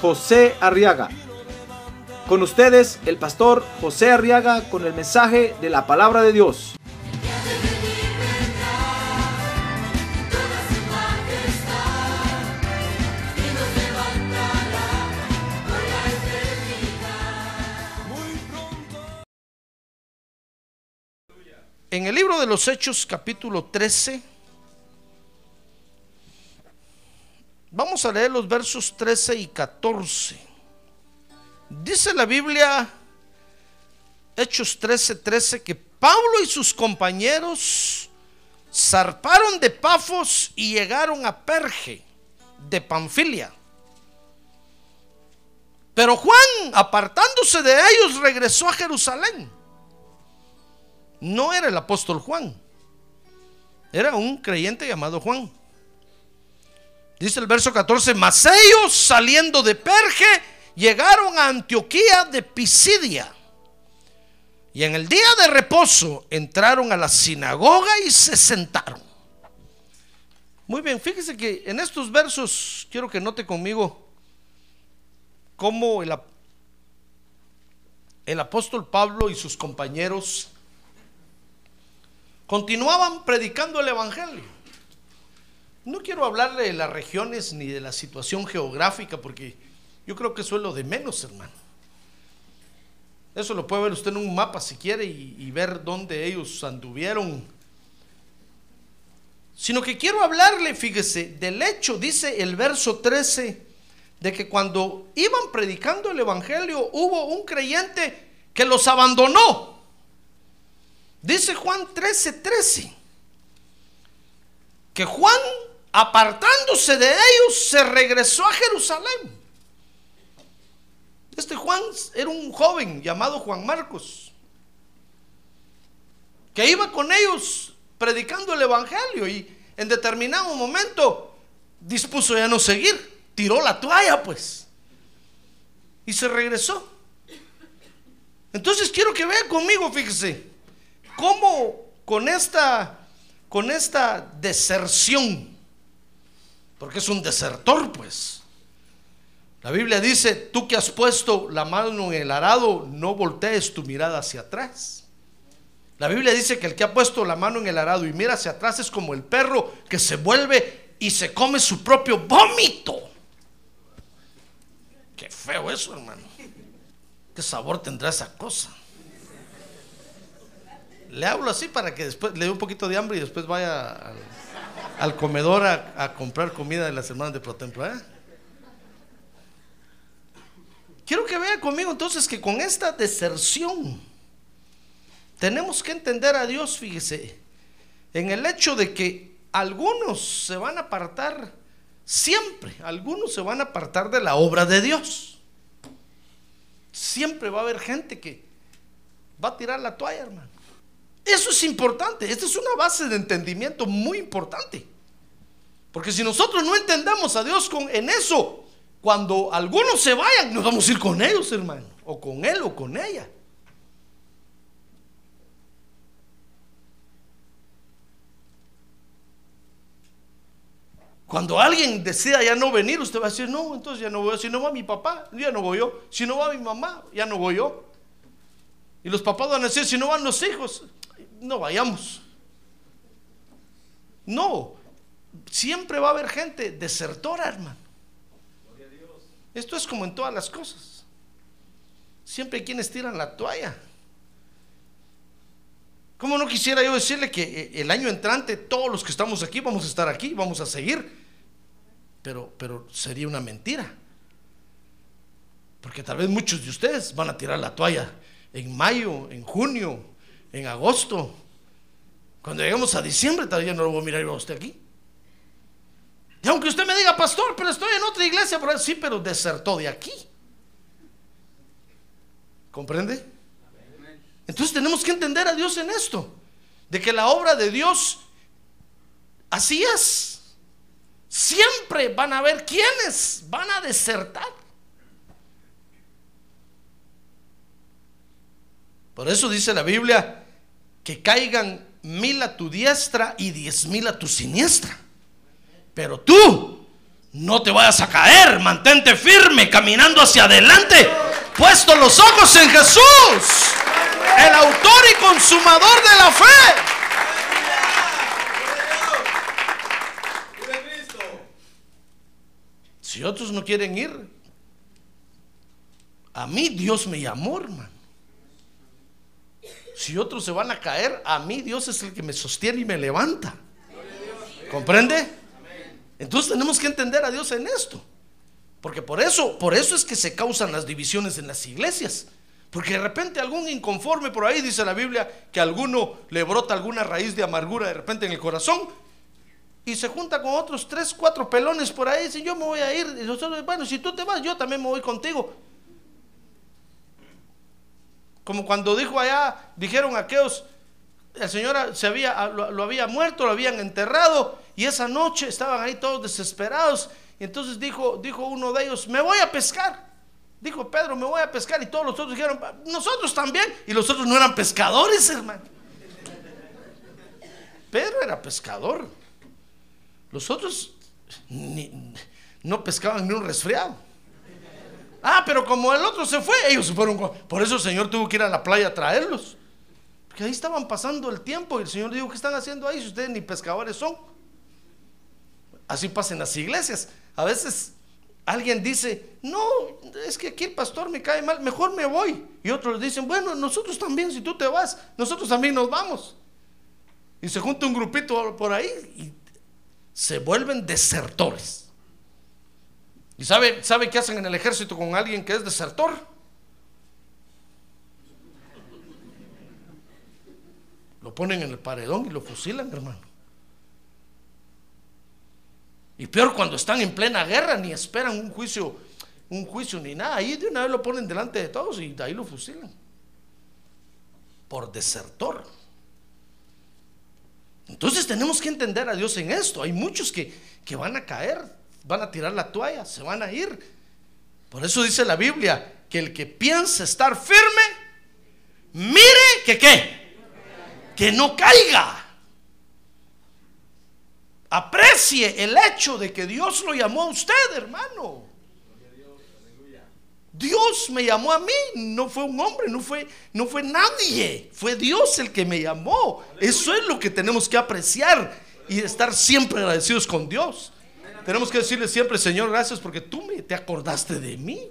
José Arriaga. Con ustedes, el pastor José Arriaga con el mensaje de la palabra de Dios. En el libro de los Hechos capítulo 13, vamos a leer los versos 13 y 14. Dice la Biblia, Hechos 13, 13, que Pablo y sus compañeros zarparon de Pafos y llegaron a Perge, de Panfilia. Pero Juan, apartándose de ellos, regresó a Jerusalén no era el apóstol Juan, era un creyente llamado Juan. Dice el verso 14, mas ellos saliendo de Perge llegaron a Antioquía de Pisidia. Y en el día de reposo entraron a la sinagoga y se sentaron. Muy bien, fíjese que en estos versos quiero que note conmigo cómo el, el apóstol Pablo y sus compañeros continuaban predicando el Evangelio. No quiero hablarle de las regiones ni de la situación geográfica, porque yo creo que eso es lo de menos, hermano. Eso lo puede ver usted en un mapa si quiere y, y ver dónde ellos anduvieron. Sino que quiero hablarle, fíjese, del hecho, dice el verso 13, de que cuando iban predicando el Evangelio hubo un creyente que los abandonó. Dice Juan 13, 13, que Juan, apartándose de ellos, se regresó a Jerusalén. Este Juan era un joven llamado Juan Marcos, que iba con ellos predicando el Evangelio y en determinado momento dispuso ya no seguir, tiró la toalla pues y se regresó. Entonces quiero que vea conmigo, fíjese, cómo con esta, con esta deserción, porque es un desertor, pues. La Biblia dice, tú que has puesto la mano en el arado, no voltees tu mirada hacia atrás. La Biblia dice que el que ha puesto la mano en el arado y mira hacia atrás es como el perro que se vuelve y se come su propio vómito. Qué feo eso, hermano. ¿Qué sabor tendrá esa cosa? Le hablo así para que después le dé un poquito de hambre y después vaya al, comedor a, comprar comida de las hermanas de Protemplo. ¿eh? Quiero que vea conmigo entonces que con esta deserción tenemos que entender a Dios, fíjese, en el hecho de que algunos se van a apartar siempre, algunos se van a apartar de la obra de Dios. Siempre va a haber gente que va a tirar la toalla, hermano. Eso es importante. Esta es una base de entendimiento muy importante. Porque si nosotros no entendemos a Dios con, en eso, cuando algunos se vayan, nos vamos a ir con ellos, hermano. O con él o con ella. Cuando alguien decida ya no venir, usted va a decir, no, entonces ya no voy. Si no va mi papá, ya no voy yo. Si no va mi mamá, ya no voy yo. Y los papás van a decir, si no van los hijos, no vayamos. No, siempre va a haber gente desertora, hermano. Esto es como en todas las cosas. Siempre hay quienes tiran la toalla. ¿Cómo no quisiera yo decirle que eh, el año entrante todos los que estamos aquí vamos a estar aquí, vamos a seguir? Pero, pero sería una mentira. Porque tal vez muchos de ustedes van a tirar la toalla en mayo, en junio, en agosto. Cuando lleguemos a diciembre, todavía no lo voy a mirar a usted aquí. Y aunque usted me diga, pastor, pero estoy en otra iglesia, pero sí, pero desertó de aquí. ¿Comprende? Entonces tenemos que entender a Dios en esto, de que la obra de Dios así es. Siempre van a haber quienes van a desertar. Por eso dice la Biblia que caigan mil a tu diestra y diez mil a tu siniestra. Pero tú no te vayas a caer, mantente firme, caminando hacia adelante, puesto los ojos en Jesús, el autor y consumador de la fe. Si otros no quieren ir, a mí Dios me llamó, hermano. Si otros se van a caer, a mí Dios es el que me sostiene y me levanta. ¿Comprende? Entonces tenemos que entender a Dios en esto. Porque por eso, por eso es que se causan las divisiones en las iglesias. Porque de repente algún inconforme por ahí dice la Biblia que alguno le brota alguna raíz de amargura de repente en el corazón y se junta con otros tres, cuatro pelones por ahí y yo me voy a ir. Y nosotros, bueno, si tú te vas, yo también me voy contigo. Como cuando dijo allá, dijeron aquellos, el Señor se había, lo, lo había muerto, lo habían enterrado y esa noche estaban ahí todos desesperados. Y entonces dijo, dijo uno de ellos, me voy a pescar. Dijo Pedro, me voy a pescar. Y todos los otros dijeron, nosotros también. Y los otros no eran pescadores, hermano. Pedro era pescador. Los otros no pescaban ni un resfriado. Ah, pero como el otro se fue, ellos se fueron. Por eso el Señor tuvo que ir a la playa a traerlos. Porque ahí estaban pasando el tiempo y el Señor dijo, ¿qué están haciendo ahí si ustedes ni pescadores son? Así pasa en las iglesias. A veces alguien dice, no, es que aquí el pastor me cae mal, mejor me voy. Y otros dicen, bueno, nosotros también, si tú te vas, nosotros también nos vamos. Y se junta un grupito por ahí y se vuelven desertores. ¿Y sabe, sabe qué hacen en el ejército con alguien que es desertor? Lo ponen en el paredón y lo fusilan, hermano. Y peor cuando están en plena guerra, ni esperan un juicio, un juicio ni nada. Ahí de una vez lo ponen delante de todos y de ahí lo fusilan. Por desertor. Entonces tenemos que entender a Dios en esto. Hay muchos que, que van a caer, van a tirar la toalla, se van a ir. Por eso dice la Biblia que el que piensa estar firme, mire que qué, que no caiga. Aprecie el hecho de que Dios lo llamó a usted, hermano. Dios me llamó a mí, no fue un hombre, no fue, no fue nadie, fue Dios el que me llamó. Eso es lo que tenemos que apreciar y estar siempre agradecidos con Dios. Tenemos que decirle siempre, Señor, gracias porque tú te acordaste de mí.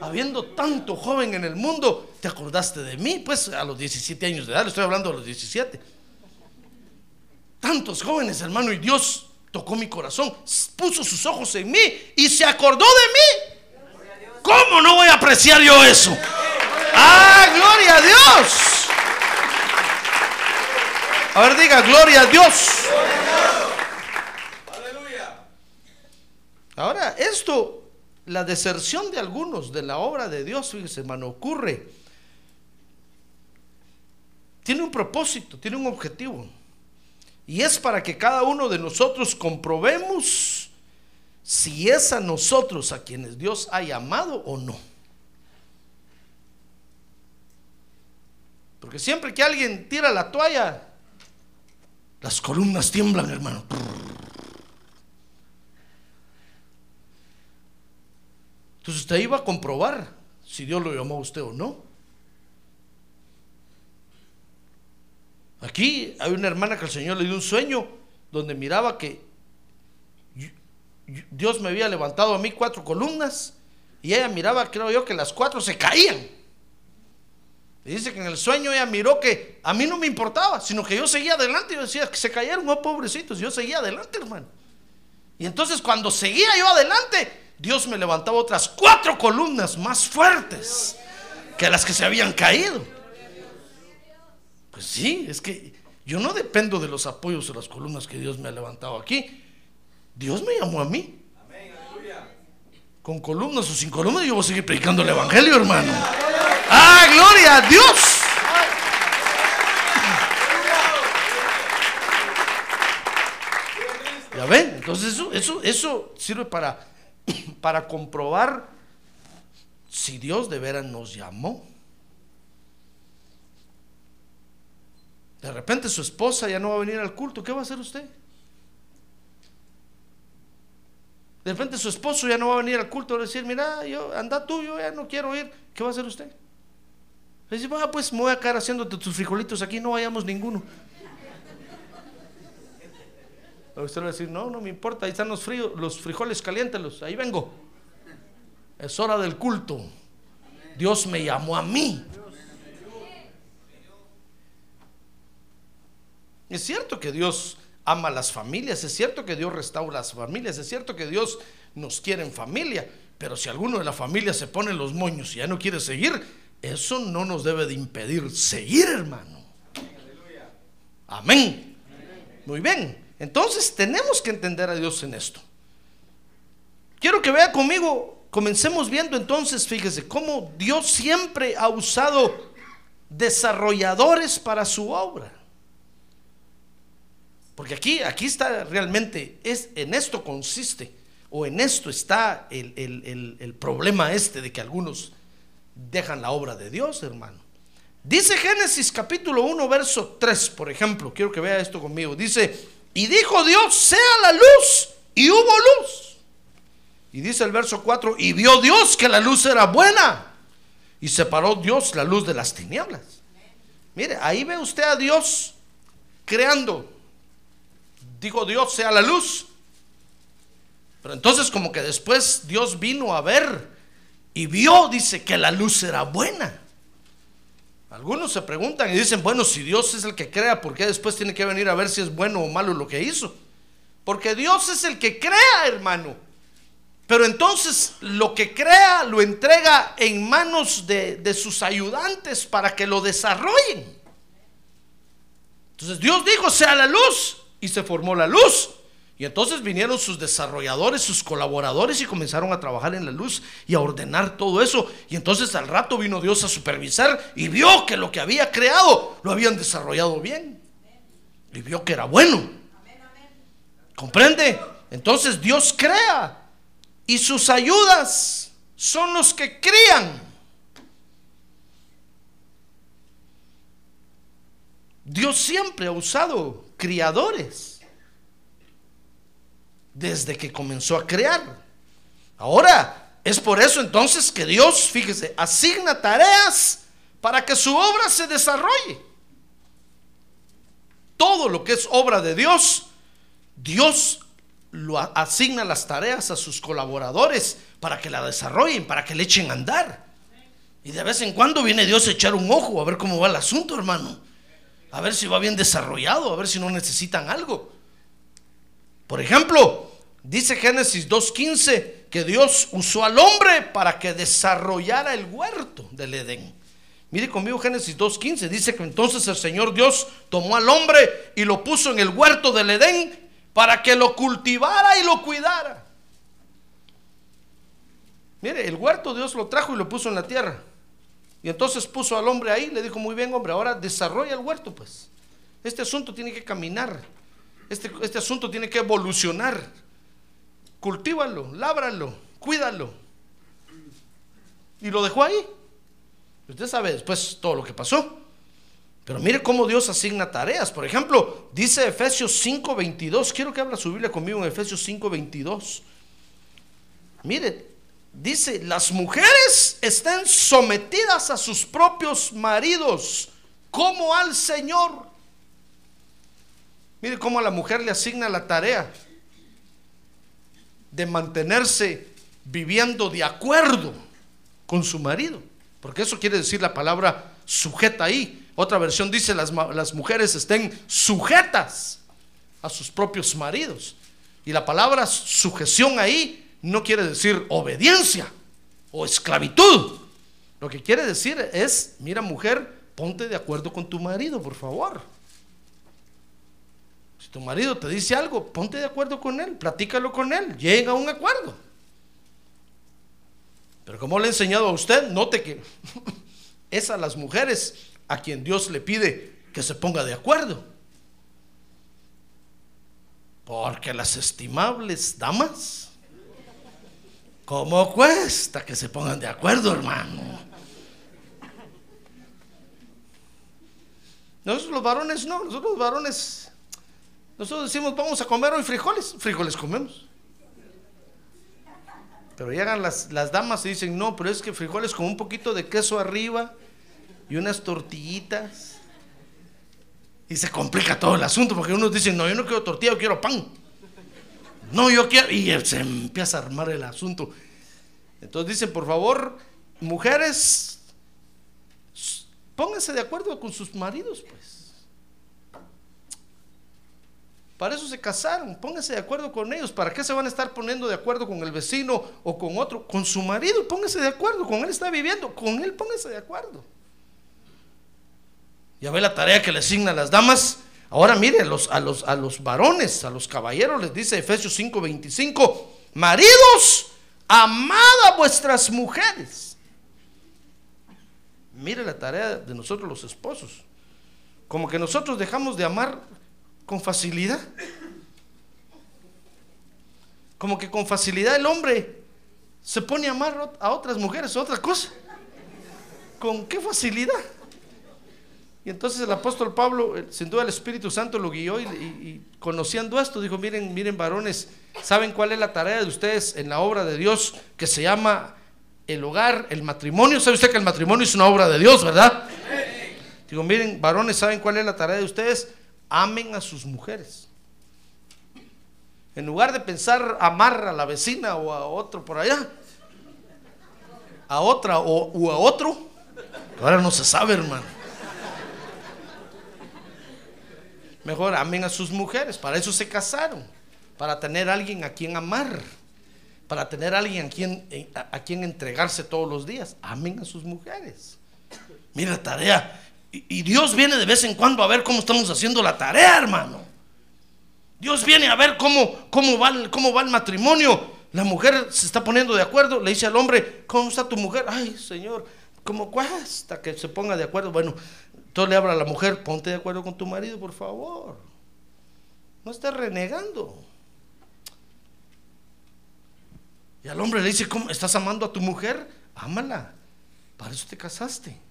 Habiendo tanto joven en el mundo, te acordaste de mí, pues a los 17 años de edad, le estoy hablando a los 17 tantos jóvenes, hermano, y Dios tocó mi corazón, puso sus ojos en mí y se acordó de mí. ¿Cómo no voy a apreciar yo eso? ¡Ah, gloria a Dios! A ver, diga, gloria a Dios. Ahora, esto, la deserción de algunos de la obra de Dios, fíjese, hermano, ocurre. Tiene un propósito, tiene un objetivo. Y es para que cada uno de nosotros comprobemos si es a nosotros a quienes Dios ha llamado o no. Porque siempre que alguien tira la toalla, las columnas tiemblan, hermano. Entonces usted iba a comprobar si Dios lo llamó a usted o no. Aquí hay una hermana que el Señor le dio un sueño donde miraba que Dios me había levantado a mí cuatro columnas y ella miraba, creo yo, que las cuatro se caían. Y dice que en el sueño ella miró que a mí no me importaba, sino que yo seguía adelante. Yo decía que se cayeron, oh pobrecitos, yo seguía adelante, hermano. Y entonces cuando seguía yo adelante, Dios me levantaba otras cuatro columnas más fuertes que las que se habían caído. Pues sí, es que yo no dependo de los apoyos o las columnas que Dios me ha levantado aquí. Dios me llamó a mí. Con columnas o sin columnas, yo voy a seguir predicando el Evangelio, hermano. ¡Ah, gloria a Dios. ¿Ya ven? Entonces eso, eso, eso sirve para, para comprobar si Dios de veras nos llamó. De repente su esposa ya no va a venir al culto. ¿Qué va a hacer usted? De repente su esposo ya no va a venir al culto. A decir, mira, yo, anda tú, yo ya no quiero ir. ¿Qué va a hacer usted? Dice, ah, pues me voy a quedar haciéndote tus frijolitos aquí, no vayamos ninguno. Usted va a decir, no, no me importa, ahí están los, fríos, los frijoles, caliéntelos, ahí vengo. Es hora del culto. Dios me llamó a mí. Es cierto que Dios ama a las familias, es cierto que Dios restaura las familias, es cierto que Dios nos quiere en familia, pero si alguno de la familia se pone los moños y ya no quiere seguir, eso no nos debe de impedir seguir, hermano. Amén. Muy bien. Entonces tenemos que entender a Dios en esto. Quiero que vea conmigo, comencemos viendo entonces, fíjese, cómo Dios siempre ha usado desarrolladores para su obra. Porque aquí, aquí está realmente, es, en esto consiste, o en esto está el, el, el, problema este de que algunos dejan la obra de Dios, hermano. Dice Génesis capítulo 1, verso 3, por ejemplo, quiero que vea esto conmigo. Dice, y dijo Dios, sea la luz, y hubo luz. Y dice el verso 4, y vio Dios que la luz era buena, y separó Dios la luz de las tinieblas. Mire, ahí ve usted a Dios creando dijo Dios sea la luz. Pero entonces como que después Dios vino a ver y vio, dice, que la luz era buena. Algunos se preguntan y dicen, bueno, si Dios es el que crea, ¿por qué después tiene que venir a ver si es bueno o malo lo que hizo? Porque Dios es el que crea, hermano. Pero entonces lo que crea lo entrega en manos de, de sus ayudantes para que lo desarrollen. Entonces Dios dijo, sea la luz y se formó la luz. Y entonces vinieron sus desarrolladores, sus colaboradores y comenzaron a trabajar en la luz y a ordenar todo eso. Y entonces al rato vino Dios a supervisar y vio que lo que había creado lo habían desarrollado bien. Y vio que era bueno. ¿Comprende? Entonces Dios crea y sus ayudas son los que crían. Dios siempre ha usado criadores desde que comenzó a crear. Ahora, es por eso entonces que Dios, fíjese, asigna tareas para que su obra se desarrolle. Todo lo que es obra de Dios, Dios lo asigna las tareas a sus colaboradores para que la desarrollen, para que le echen a andar. Y de vez en cuando viene Dios a echar un ojo a ver cómo va el asunto, hermano a ver si va bien desarrollado, a ver si no necesitan algo. Por ejemplo, dice Génesis 2.15 que Dios usó al hombre para que desarrollara el huerto del Edén. Mire conmigo Génesis 2.15, dice que entonces el Señor Dios tomó al hombre y lo puso en el huerto del Edén para que lo cultivara y lo cuidara. Mire, el huerto Dios lo trajo y lo puso en la tierra. Y entonces puso al hombre ahí, le dijo, muy bien hombre, ahora desarrolla el huerto pues. Este asunto tiene que caminar, este, este asunto tiene que evolucionar. Cultívalo, lábralo, cuídalo. Y lo dejó ahí. Usted sabe después todo lo que pasó. Pero mire cómo Dios asigna tareas. Por ejemplo, dice Efesios 5:22. Quiero que habla su Biblia conmigo en Efesios 5:22. Mire, dice, las mujeres estén sometidas a sus propios maridos como al Señor. Mire cómo a la mujer le asigna la tarea de mantenerse viviendo de acuerdo con su marido. Porque eso quiere decir la palabra sujeta ahí. Otra versión dice las, las mujeres estén sujetas a sus propios maridos. Y la palabra sujeción ahí no quiere decir obediencia o esclavitud. Lo que quiere decir es, mira mujer, ponte de acuerdo con tu marido, por favor. Tu marido te dice algo, ponte de acuerdo con él, platícalo con él, llega a un acuerdo. Pero como le he enseñado a usted, note que es a las mujeres a quien Dios le pide que se ponga de acuerdo. Porque las estimables damas, ¿cómo cuesta que se pongan de acuerdo, hermano? Nosotros los varones no, nosotros los varones, nosotros decimos vamos a comer hoy frijoles, frijoles comemos. Pero llegan las, las damas y dicen, no, pero es que frijoles con un poquito de queso arriba y unas tortillitas. Y se complica todo el asunto porque unos dicen, no, yo no quiero tortilla, yo quiero pan. No, yo quiero. Y se empieza a armar el asunto. Entonces dicen, por favor, mujeres, pónganse de acuerdo con sus maridos, pues. Para eso se casaron, pónganse de acuerdo con ellos. ¿Para qué se van a estar poniendo de acuerdo con el vecino o con otro? Con su marido, pónganse de acuerdo. Con él está viviendo, con él pónganse de acuerdo. Ya ve la tarea que le asignan las damas. Ahora mire, a los, a los, a los varones, a los caballeros les dice Efesios 5:25, maridos, amad a vuestras mujeres. Mire la tarea de nosotros los esposos. Como que nosotros dejamos de amar con facilidad. Como que con facilidad el hombre se pone a amar a otras mujeres, otra cosa. ¿Con qué facilidad? Y entonces el apóstol Pablo, eh, sin duda el Espíritu Santo lo guió y, y, conociendo esto, dijo, miren, miren varones, ¿saben cuál es la tarea de ustedes en la obra de Dios que se llama el hogar, el matrimonio? ¿Sabe usted que el matrimonio es una obra de Dios, verdad? Digo, miren, varones, ¿saben cuál es la tarea de ustedes? Amen a sus mujeres. En lugar de pensar amar a la vecina o a otro por allá, a otra o, o a otro, ahora no se sabe, hermano. Mejor amen a sus mujeres. Para eso se casaron. Para tener alguien a quien amar. Para tener alguien a quien, a, a quien entregarse todos los días. Amen a sus mujeres. Mira tarea. Y, Dios viene de vez en cuando a ver cómo estamos haciendo la tarea, hermano. Dios viene a ver cómo, cómo, va, el, cómo va el matrimonio. La mujer se está poniendo de acuerdo. Le dice al hombre, ¿cómo está tu mujer? Ay, Señor, ¿cómo cuesta que se ponga de acuerdo? Bueno, entonces le habla a la mujer, ponte de acuerdo con tu marido, por favor. No estés renegando. Y al hombre le dice, ¿cómo estás amando a tu mujer? Ámala. Para eso te casaste.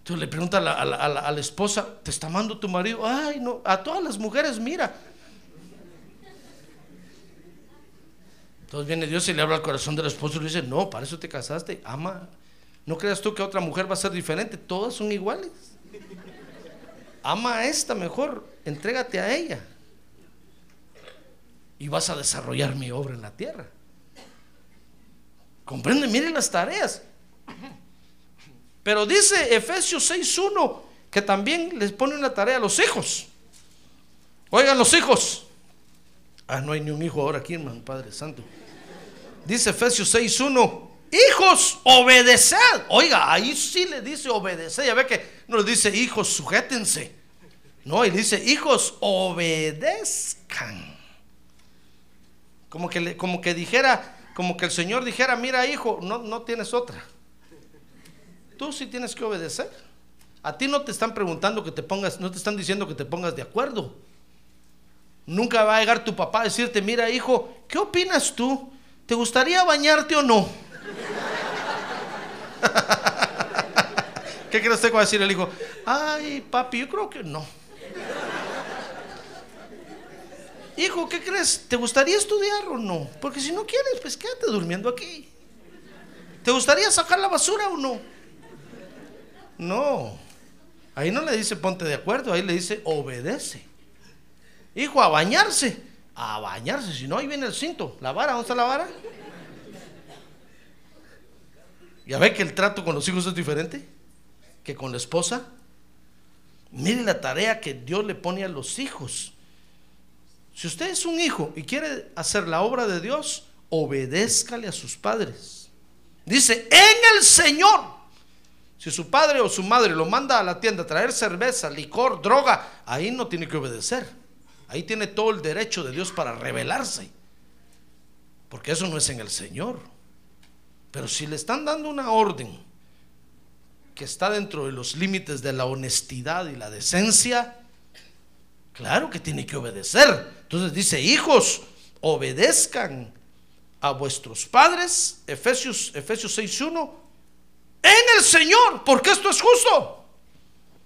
Entonces le pregunta a la, esposa, ¿te está amando tu marido? Ay, no, a todas las mujeres, mira. Entonces viene Dios y le habla al corazón del esposo y le dice, no, para eso te casaste, ama. No creas tú que otra mujer va a ser diferente, todas son iguales. Ama a esta mejor, entrégate a ella. Y vas a desarrollar mi obra en la tierra. Comprende, miren las tareas. Pero dice Efesios 6.1 que también les pone una tarea a los hijos. Oigan los hijos. Ah, no hay ni un hijo ahora aquí, hermano, Padre Santo. Dice Efesios 6.1. Hijos, obedeced. Oiga, ahí sí le dice obedecer. Ya ve que no le dice hijos, sujétense. No, y dice hijos, obedezcan. Como que, como que dijera, como que el Señor dijera, mira hijo, no, no tienes otra. Tú sí tienes que obedecer. A ti no te están preguntando que te pongas, no te están diciendo que te pongas de acuerdo. Nunca va a llegar tu papá a decirte, mira hijo, ¿qué opinas tú? ¿Te gustaría bañarte o no? ¿Qué cree usted que va a decir el hijo? Ay, papi, yo creo que no. Hijo, ¿qué crees? ¿Te gustaría estudiar o no? Porque si no quieres, pues quédate durmiendo aquí. ¿Te gustaría sacar la basura o no? No. Ahí no le dice ponte de acuerdo, ahí le dice obedece. Hijo, a bañarse. A bañarse, si no, ahí viene el cinto. La vara, ¿dónde está la vara? ¿Ya ve que el trato con los hijos es diferente que con la esposa? Mire la tarea que Dios le pone a los hijos. Si usted es un hijo y quiere hacer la obra de Dios, obedézcale a sus padres. Dice, en el Señor. Si su padre o su madre lo manda a la tienda a traer cerveza, licor, droga, ahí no tiene que obedecer. Ahí tiene todo el derecho de Dios para rebelarse. Porque eso no es en el Señor. Pero si le están dando una orden que está dentro de los límites de la honestidad y la decencia, claro que tiene que obedecer. Entonces dice, hijos, obedezcan a vuestros padres, Efesios, Efesios 6.1, en el Señor, porque esto es justo.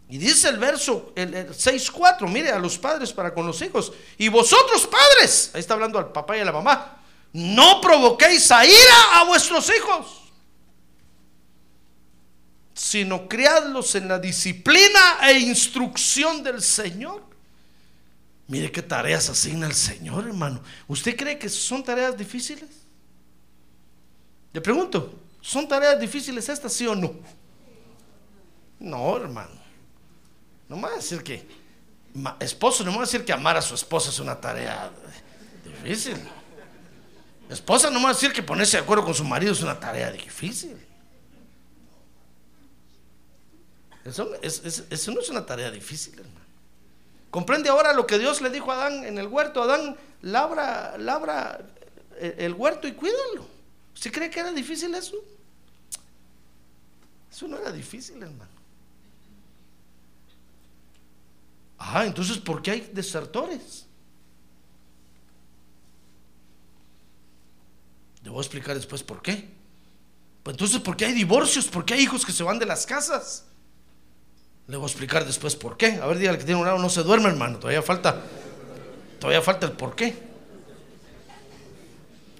Y dice el verso el, el 6.4, mire a los padres para con los hijos. Y vosotros padres, ahí está hablando al papá y a la mamá, no provoquéis a ira a vuestros hijos, sino criadlos en la disciplina e instrucción del Señor. Mire qué tareas asigna el Señor, hermano. ¿Usted cree que son tareas difíciles? Le pregunto, ¿son tareas difíciles estas, sí o no? No, hermano. No me va a decir que, esposo, no me va a decir que amar a su esposa es una tarea difícil. Esposa no me va a decir que ponerse de acuerdo con su marido es una tarea difícil. Eso, es- es- eso no es una tarea difícil, hermano. Comprende ahora lo que Dios le dijo a Adán en el huerto. Adán, labra, labra el, el huerto y cuídalo. ¿Usted cree que era difícil eso? Eso no era difícil, hermano. Ah, entonces, ¿por qué hay desertores? Le voy a explicar después por qué. Pues entonces, ¿por qué hay divorcios? ¿Por qué hay hijos que se van de las casas? Le voy a explicar después por qué. A ver, dígale que tiene un lado, no se duerme, hermano. Todavía falta, todavía falta el por qué.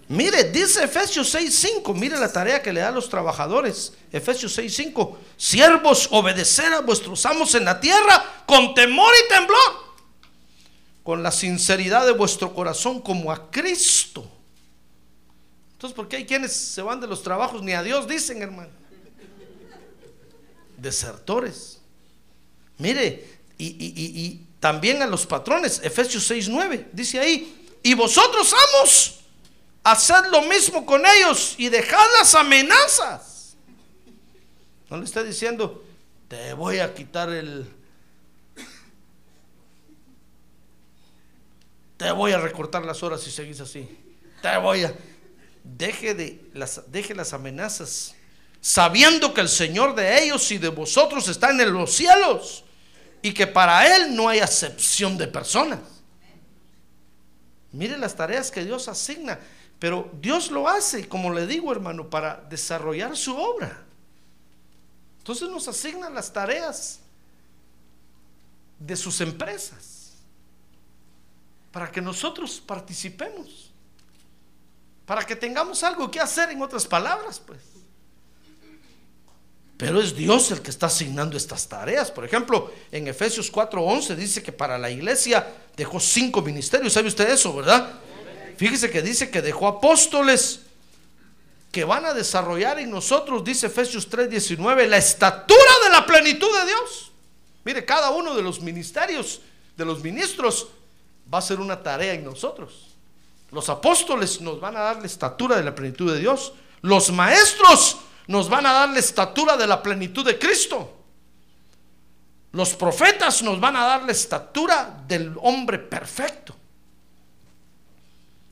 Mire, dice Efesios 6:5, mire la tarea que le da a los trabajadores. Efesios 6:5, siervos, obedecer a vuestros amos en la tierra con temor y temblor, con la sinceridad de vuestro corazón como a Cristo. Entonces, ¿por qué hay quienes se van de los trabajos ni a Dios dicen, hermano? Desertores. Mire, y, y- también a los patrones, Efesios 6:9, dice ahí, y vosotros amos, haced lo mismo con ellos y dejad las amenazas. No le está diciendo, te voy a quitar el... Te voy a recortar las horas si seguís así. Te voy a... Deje, de las, deje las amenazas, sabiendo que el Señor de ellos y de vosotros está en los cielos y que para Él no hay acepción de personas. Mire las tareas que Dios asigna, pero Dios lo hace, como le digo hermano, para desarrollar su obra. Entonces nos asigna las tareas de sus empresas para que nosotros participemos, para que tengamos algo que hacer, en otras palabras, pues. Pero es Dios el que está asignando estas tareas. Por ejemplo, en Efesios 4:11 dice que para la iglesia dejó cinco ministerios. ¿Sabe usted eso, verdad? Fíjese que dice que dejó apóstoles que van a desarrollar en nosotros, dice Efesios 3:19, la estatura de la plenitud de Dios. Mire, cada uno de los ministerios, de los ministros, va a ser una tarea en nosotros. Los apóstoles nos van a dar la estatura de la plenitud de Dios. Los maestros nos van a dar la estatura de la plenitud de Cristo. Los profetas nos van a dar la estatura del hombre perfecto.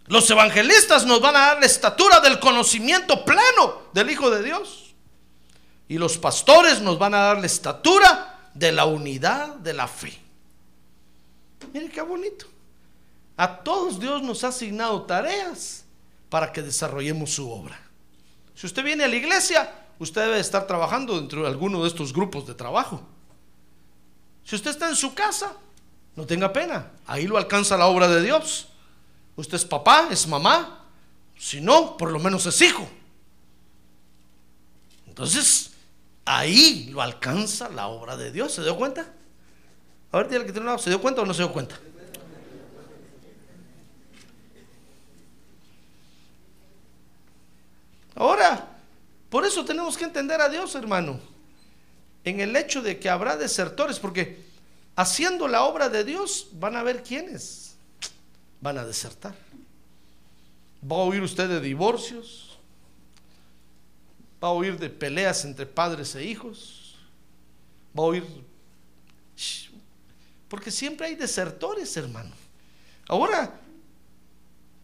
Los evangelistas nos van a dar la estatura del conocimiento pleno del Hijo de Dios. Y los pastores nos van a dar la estatura de la unidad de la fe. Mire qué bonito. A todos Dios nos ha asignado tareas para que desarrollemos su obra. Si usted viene a la iglesia, usted debe estar trabajando dentro de alguno de estos grupos de trabajo. Si usted está en su casa, no tenga pena, ahí lo alcanza la obra de Dios. Usted es papá, es mamá, si no, por lo menos es hijo. Entonces, ahí lo alcanza la obra de Dios. ¿Se dio cuenta? A ver, dígale que tiene un lado, ¿se dio cuenta o no se dio cuenta? Ahora, por eso tenemos que entender a Dios, hermano, en el hecho de que habrá desertores, porque haciendo la obra de Dios van a ver quiénes van a desertar. Va a oír usted de divorcios, va a oír de peleas entre padres e hijos, va a oír... Porque siempre hay desertores, hermano. Ahora,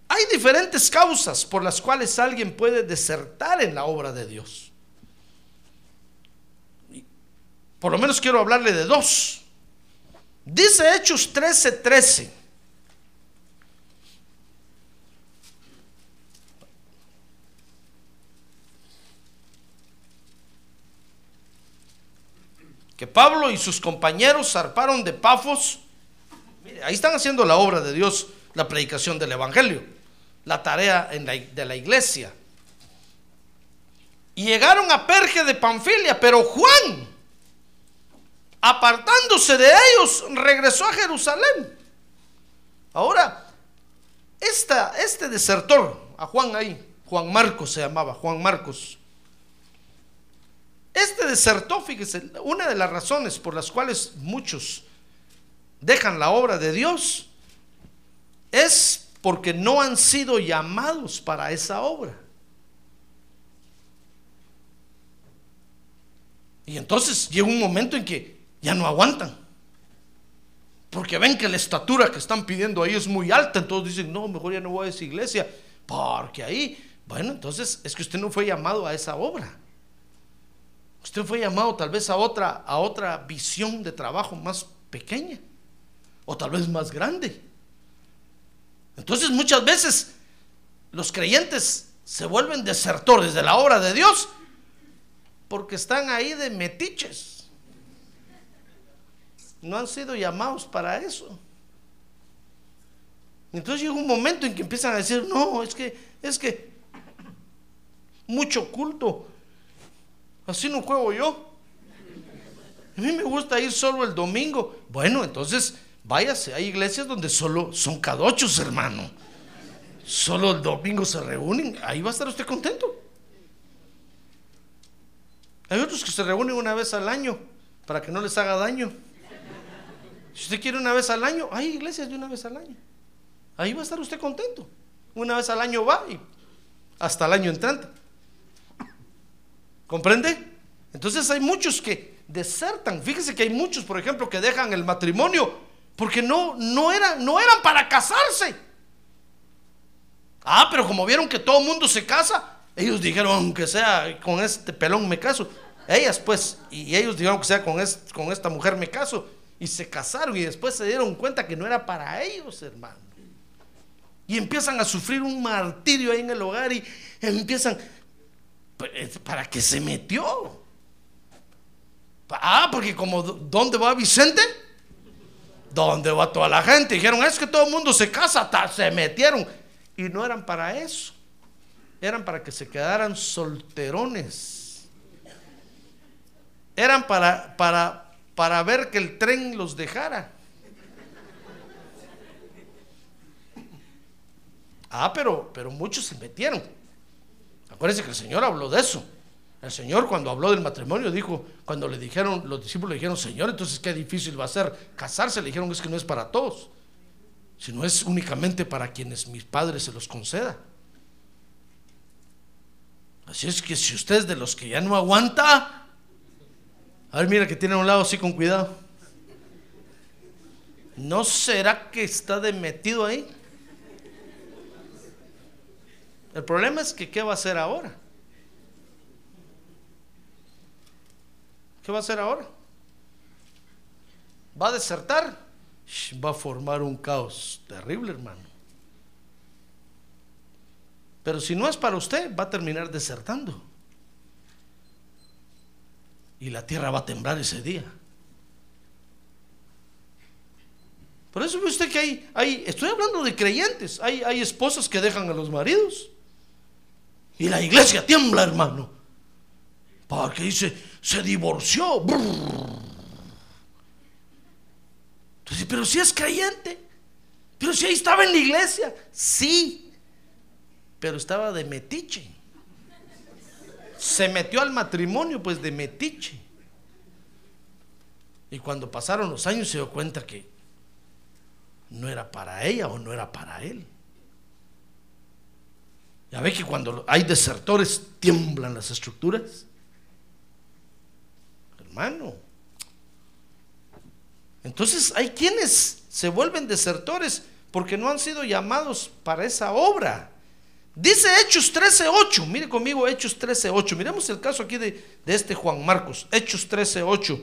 hay diferentes causas por las cuales alguien puede desertar en la obra de Dios. Por lo menos quiero hablarle de dos. Dice Hechos 13:13. 13. Pablo y sus compañeros zarparon de Pafos. Mire, ahí están haciendo la obra de Dios, la predicación del Evangelio, la tarea de la iglesia. Y llegaron a Perge de Panfilia, pero Juan, apartándose de ellos, regresó a Jerusalén. Ahora, este desertor, a Juan ahí, Juan Marcos se llamaba, Juan Marcos, este desertó, fíjese, una de las razones por las cuales muchos dejan la obra de Dios es porque no han sido llamados para esa obra. Y entonces llega un momento en que ya no aguantan. Porque ven que la estatura que están pidiendo ahí es muy alta, entonces dicen, no, mejor ya no voy a esa iglesia, porque ahí, bueno, entonces es que usted no fue llamado a esa obra. Usted fue llamado tal vez a otra, a otra visión de trabajo más pequeña o tal vez más grande. Entonces muchas veces los creyentes se vuelven desertores de la obra de Dios porque están ahí de metiches. No han sido llamados para eso. Entonces llega un momento en que empiezan a decir, no, es que, es que mucho culto. Así no juego yo. A mí me gusta ir solo el domingo. Bueno, entonces váyase. Hay iglesias donde solo son cadochos, hermano. Solo el domingo se reúnen. Ahí va a estar usted contento. Hay otros que se reúnen una vez al año para que no les haga daño. Si usted quiere una vez al año, hay iglesias de una vez al año. Ahí va a estar usted contento. Una vez al año va y hasta el año entrante. ¿Comprende? Entonces hay muchos que desertan. Fíjese que hay muchos, por ejemplo, que dejan el matrimonio porque no, no, eran, no eran para casarse. Ah, pero como vieron que todo el mundo se casa, ellos dijeron, aunque sea con este pelón me caso. Ellas pues, y ellos dijeron que sea con, con esta mujer me caso. Y se casaron y después se dieron cuenta que no era para ellos, hermano. Y empiezan a sufrir un martirio ahí en el hogar y empiezan, ¿para qué se metió? Ah, porque como, ¿dónde va Vicente? ¿Dónde va toda la gente? Dijeron, es que todo el mundo se casa, ta- se metieron. Y no eran para eso. Eran para que se quedaran solterones. Eran para, para, para ver que el tren los dejara. Ah, pero, pero muchos se metieron. Acuérdense que el Señor habló de eso. El Señor cuando habló del matrimonio dijo, cuando le dijeron, los discípulos le dijeron, Señor, entonces qué difícil va a ser casarse. Le dijeron, es que no es para todos, sino es únicamente para quienes mis padres se los conceda. Así es que si usted es de los que ya no aguanta, a ver, mira que tiene a un lado así con cuidado. ¿No será que está de metido ahí? El problema es que ¿qué va a hacer ahora? ¿Qué va a hacer ahora? ¿Va a desertar? Va a formar un caos terrible, hermano. Pero si no es para usted, va a terminar desertando. Y la tierra va a temblar ese día. Por eso ve usted que hay, hay estoy hablando de creyentes, hay, hay esposas que dejan a los maridos. Y la iglesia tiembla, hermano. Porque dice, se divorció. Entonces, pero si es creyente, pero si ahí estaba en la iglesia, sí, pero estaba de metiche. Se metió al matrimonio, pues de metiche. Y cuando pasaron los años se dio cuenta que no era para ella o no era para él. Ya ve que cuando hay desertores tiemblan las estructuras. Hermano. Entonces hay quienes se vuelven desertores porque no han sido llamados para esa obra. Dice Hechos 13:8. Mire conmigo Hechos 13:8. Miremos el caso aquí de, de este Juan Marcos. Hechos 13:8.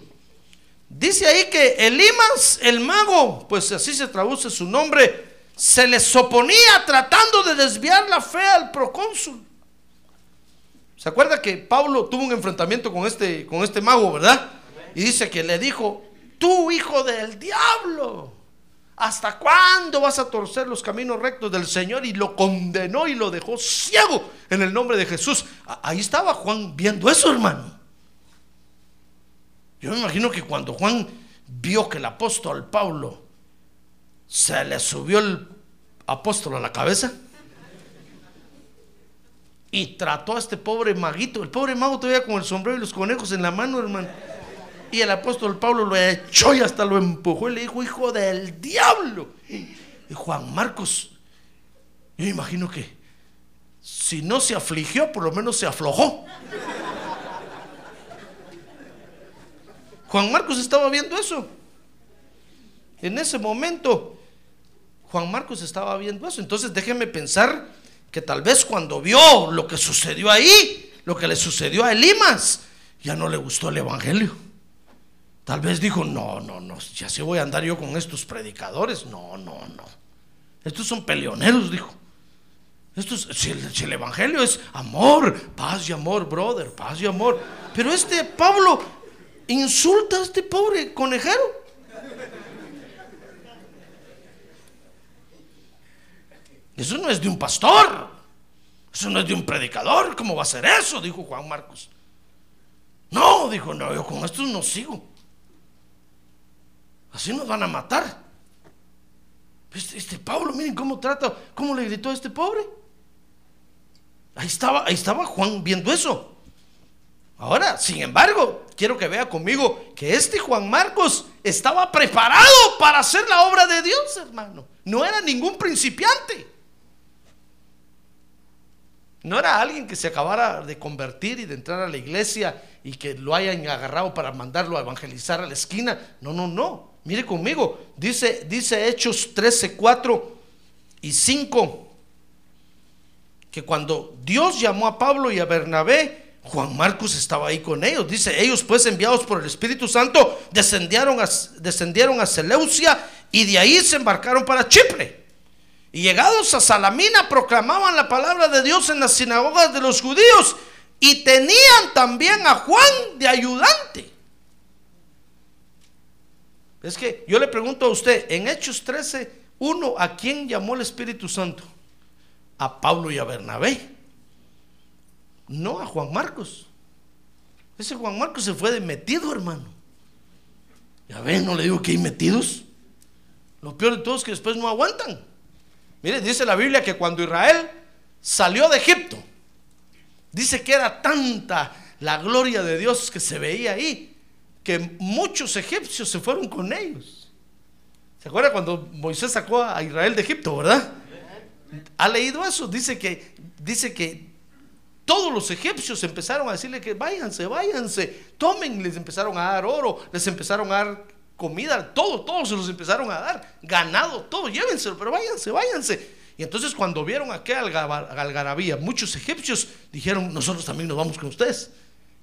Dice ahí que Elimas, el mago, pues así se traduce su nombre, se les oponía tratando de desviar la fe al procónsul. ¿Se acuerda que Pablo tuvo un enfrentamiento con este, con este mago, verdad? Y dice que le dijo, tú hijo del diablo, ¿hasta cuándo vas a torcer los caminos rectos del Señor? Y lo condenó y lo dejó ciego en el nombre de Jesús. Ahí estaba Juan viendo eso, hermano. Yo me imagino que cuando Juan vio que el apóstol Pablo se le subió el apóstol a la cabeza y trató a este pobre maguito, el pobre mago todavía con el sombrero y los conejos en la mano, hermano. Y el apóstol Pablo lo echó y hasta lo empujó y le dijo, hijo del diablo. Y Juan Marcos, yo imagino que si no se afligió, por lo menos se aflojó. Juan Marcos estaba viendo eso. En ese momento, Juan Marcos estaba viendo eso. Entonces déjeme pensar que tal vez cuando vio lo que sucedió ahí, lo que le sucedió a Elimas, ya no le gustó el Evangelio. Tal vez dijo, no, no, no, ya se voy a andar yo con estos predicadores. No, no, no. Estos son peleoneros, dijo. Estos, si el, si el Evangelio es amor, paz y amor, brother, paz y amor. Pero este Pablo insulta a este pobre conejero. Eso no es de un pastor. Eso no es de un predicador. ¿Cómo va a ser eso? Dijo Juan Marcos. No, dijo, no, yo con estos no sigo. Así nos van a matar. Este, este Pablo, miren cómo trata, cómo le gritó a este pobre. Ahí estaba, ahí estaba Juan viendo eso. Ahora, sin embargo, quiero que vea conmigo que este Juan Marcos estaba preparado para hacer la obra de Dios, hermano. No era ningún principiante. No era alguien que se acabara de convertir y de entrar a la iglesia y que lo hayan agarrado para mandarlo a evangelizar a la esquina. No, no, no. Mire conmigo. Dice, dice Hechos 13, 4 y 5 que cuando Dios llamó a Pablo y a Bernabé, Juan Marcos estaba ahí con ellos. Dice, ellos pues enviados por el Espíritu Santo descendieron descendieron a Seleucia y de ahí se embarcaron para Chipre. Y llegados a Salamina proclamaban la palabra de Dios en las sinagogas de los judíos y tenían también a Juan de ayudante. Es que yo le pregunto a usted, en Hechos 13, 1, ¿a quién llamó el Espíritu Santo? A Pablo y a Bernabé. No a Juan Marcos. Ese Juan Marcos se fue de metido, hermano. Ya ven, no le digo que hay metidos. Lo peor de todo es que después no aguantan. Mire, dice la Biblia que cuando Israel salió de Egipto, dice que era tanta la gloria de Dios que se veía ahí, que muchos egipcios se fueron con ellos. ¿Se acuerda cuando Moisés sacó a Israel de Egipto, verdad? ¿Ha leído eso? Dice que, dice que todos los egipcios empezaron a decirle que váyanse, váyanse, tomen, les empezaron a dar oro, les empezaron a dar comida, todo, todos se los empezaron a dar, ganado, todo, llévenselo, pero váyanse, váyanse. Y entonces cuando vieron aquel algarabía, muchos egipcios dijeron, nosotros también nos vamos con ustedes.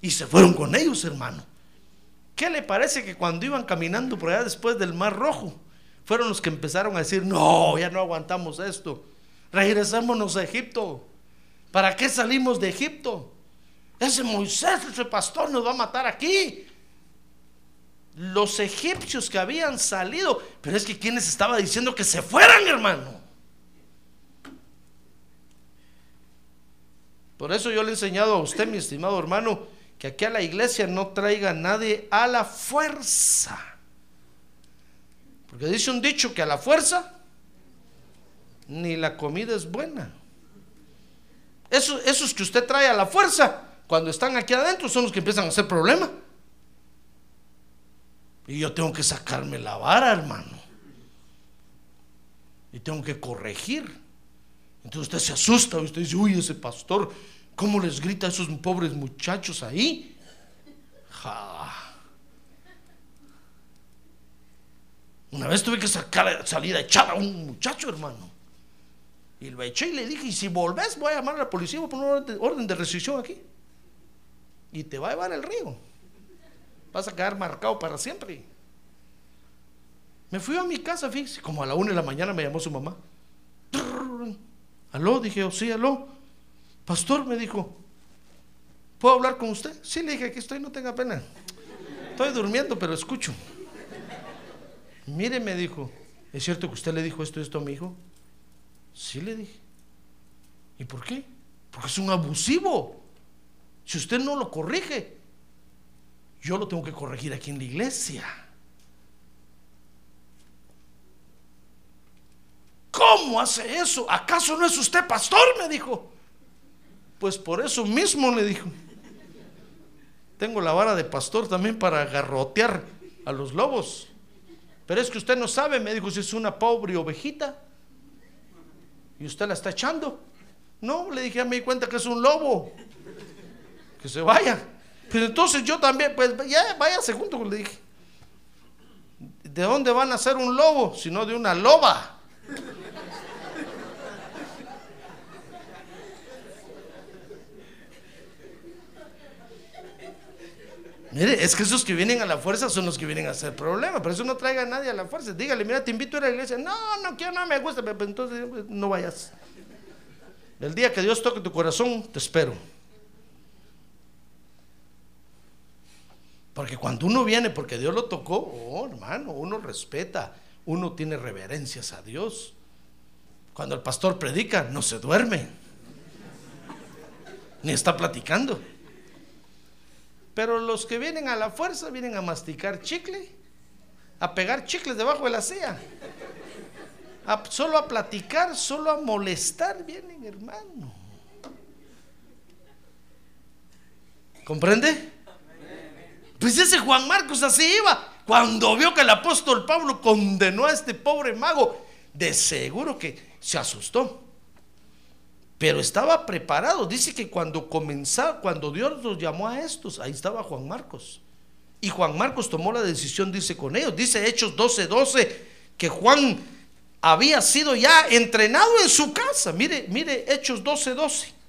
Y se fueron con ellos, hermano. ¿Qué le parece que cuando iban caminando por allá después del Mar Rojo, fueron los que empezaron a decir, no, ya no aguantamos esto, regresémonos a Egipto. ¿Para qué salimos de Egipto? Ese Moisés, ese pastor nos va a matar aquí. Los egipcios que habían salido, pero es que quienes estaba diciendo que se fueran, hermano. Por eso yo le he enseñado a usted, mi estimado hermano, que aquí a la iglesia no traiga nadie a la fuerza. Porque dice un dicho que a la fuerza ni la comida es buena. Esos, que usted trae a la fuerza, cuando están aquí adentro, son los que empiezan a hacer problema. Y yo tengo que sacarme la vara, hermano. Y tengo que corregir. Entonces usted se asusta, usted dice, uy, ese pastor, ¿cómo les grita a esos pobres muchachos ahí? Una vez tuve que sacar, salir a echar a un muchacho, hermano. Y lo eché y le dije, y si volvés voy a llamar a la policía, voy a poner orden de restricción aquí. Y te va a llevar el río. Vas a quedar marcado para siempre. Me fui a mi casa, fíjese, como a la una de la mañana me llamó su mamá. Aló, dije, oh, sí, aló. Pastor, me dijo, ¿puedo hablar con usted? Sí, le dije, aquí estoy, no tenga pena. Estoy durmiendo, pero escucho. Mire, me dijo, ¿es cierto que usted le dijo esto y esto a mi hijo? Sí, le dije. ¿Y por qué? Porque es un abusivo. Si usted no lo corrige, yo lo tengo que corregir aquí en la iglesia. ¿Cómo hace eso? ¿Acaso no es usted pastor? Me dijo. Pues por eso mismo le dijo. Tengo la vara de pastor también para garrotear a los lobos. Pero es que usted no sabe, me dijo, si es una pobre ovejita. Y usted la está echando. No, le dije, ya me di cuenta que es un lobo. Que se vaya. Pero entonces yo también, pues ya váyase junto, le dije. ¿De dónde van a ser un lobo? Sino de una loba. Mire, es que esos que vienen a la fuerza son los que vienen a hacer problema. Por eso no traiga a nadie a la fuerza. Dígale, mira, te invito a ir a la iglesia. No, no quiero, no me gusta. Pero entonces pues, no vayas. El día que Dios toque tu corazón, te espero. Porque cuando uno viene porque Dios lo tocó, oh hermano, uno respeta, uno tiene reverencias a Dios. Cuando el pastor predica, no se duerme, ni está platicando. Pero los que vienen a la fuerza vienen a masticar chicle, a pegar chicles debajo de la silla, solo a platicar, solo a molestar, vienen hermano. ¿Comprende? Pues ese Juan Marcos así iba. Cuando vio que el apóstol Pablo condenó a este pobre mago, de seguro que se asustó. Pero estaba preparado. Dice que cuando comenzaba, cuando Dios los llamó a estos, ahí estaba Juan Marcos. Y Juan Marcos tomó la decisión, dice con ellos. Dice Hechos 12:12 12, que Juan había sido ya entrenado en su casa. Mire, mire, Hechos 12:12. 12.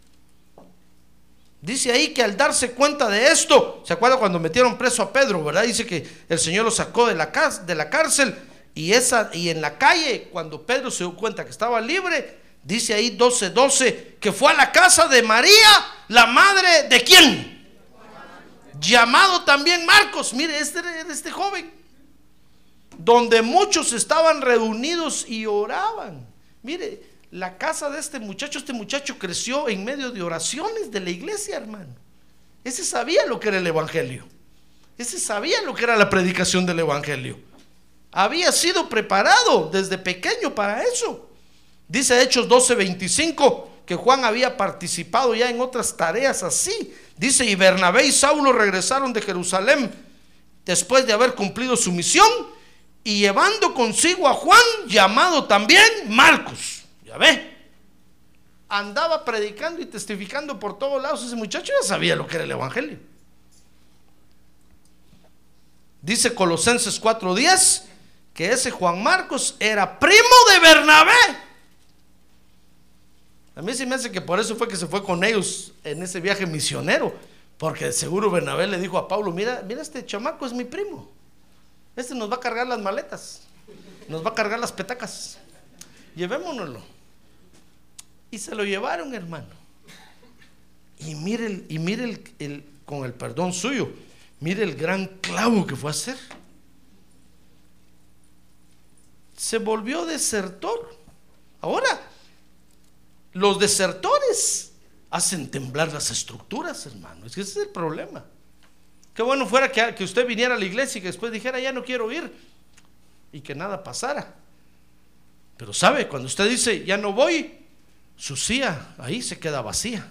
Dice ahí que al darse cuenta de esto, ¿se acuerda cuando metieron preso a Pedro, verdad? Dice que el Señor lo sacó de la, de la cárcel y, esa, y en la calle, cuando Pedro se dio cuenta que estaba libre, dice ahí 12:12 12, que fue a la casa de María, la madre de quién? Llamado también Marcos, mire, este, este joven, donde muchos estaban reunidos y oraban. Mire, la casa de este muchacho, este muchacho creció en medio de oraciones de la iglesia, hermano. Ese sabía lo que era el Evangelio. Ese sabía lo que era la predicación del Evangelio. Había sido preparado desde pequeño para eso. Dice Hechos 12:25 que Juan había participado ya en otras tareas así. Dice, y Bernabé y Saulo regresaron de Jerusalén después de haber cumplido su misión y llevando consigo a Juan, llamado también Marcos. Andaba predicando y testificando por todos lados. Ese muchacho ya sabía lo que era el Evangelio. Dice Colosenses 4:10 que ese Juan Marcos era primo de Bernabé. A mí sí me hace que por eso fue que se fue con ellos en ese viaje misionero. Porque seguro Bernabé le dijo a Pablo, mira, mira este chamaco es mi primo. Este nos va a cargar las maletas. Nos va a cargar las petacas. Llevémonoslo. Y se lo llevaron, hermano. Y mire, y mire el, con el perdón suyo, mire el gran clavo que fue a hacer. Se volvió desertor. Ahora, los desertores hacen temblar las estructuras, hermano. Es que ese es el problema. Qué bueno fuera que, que usted viniera a la iglesia y que después dijera, ya no quiero ir. Y que nada pasara. Pero sabe, cuando usted dice, ya no voy, su silla ahí se queda vacía.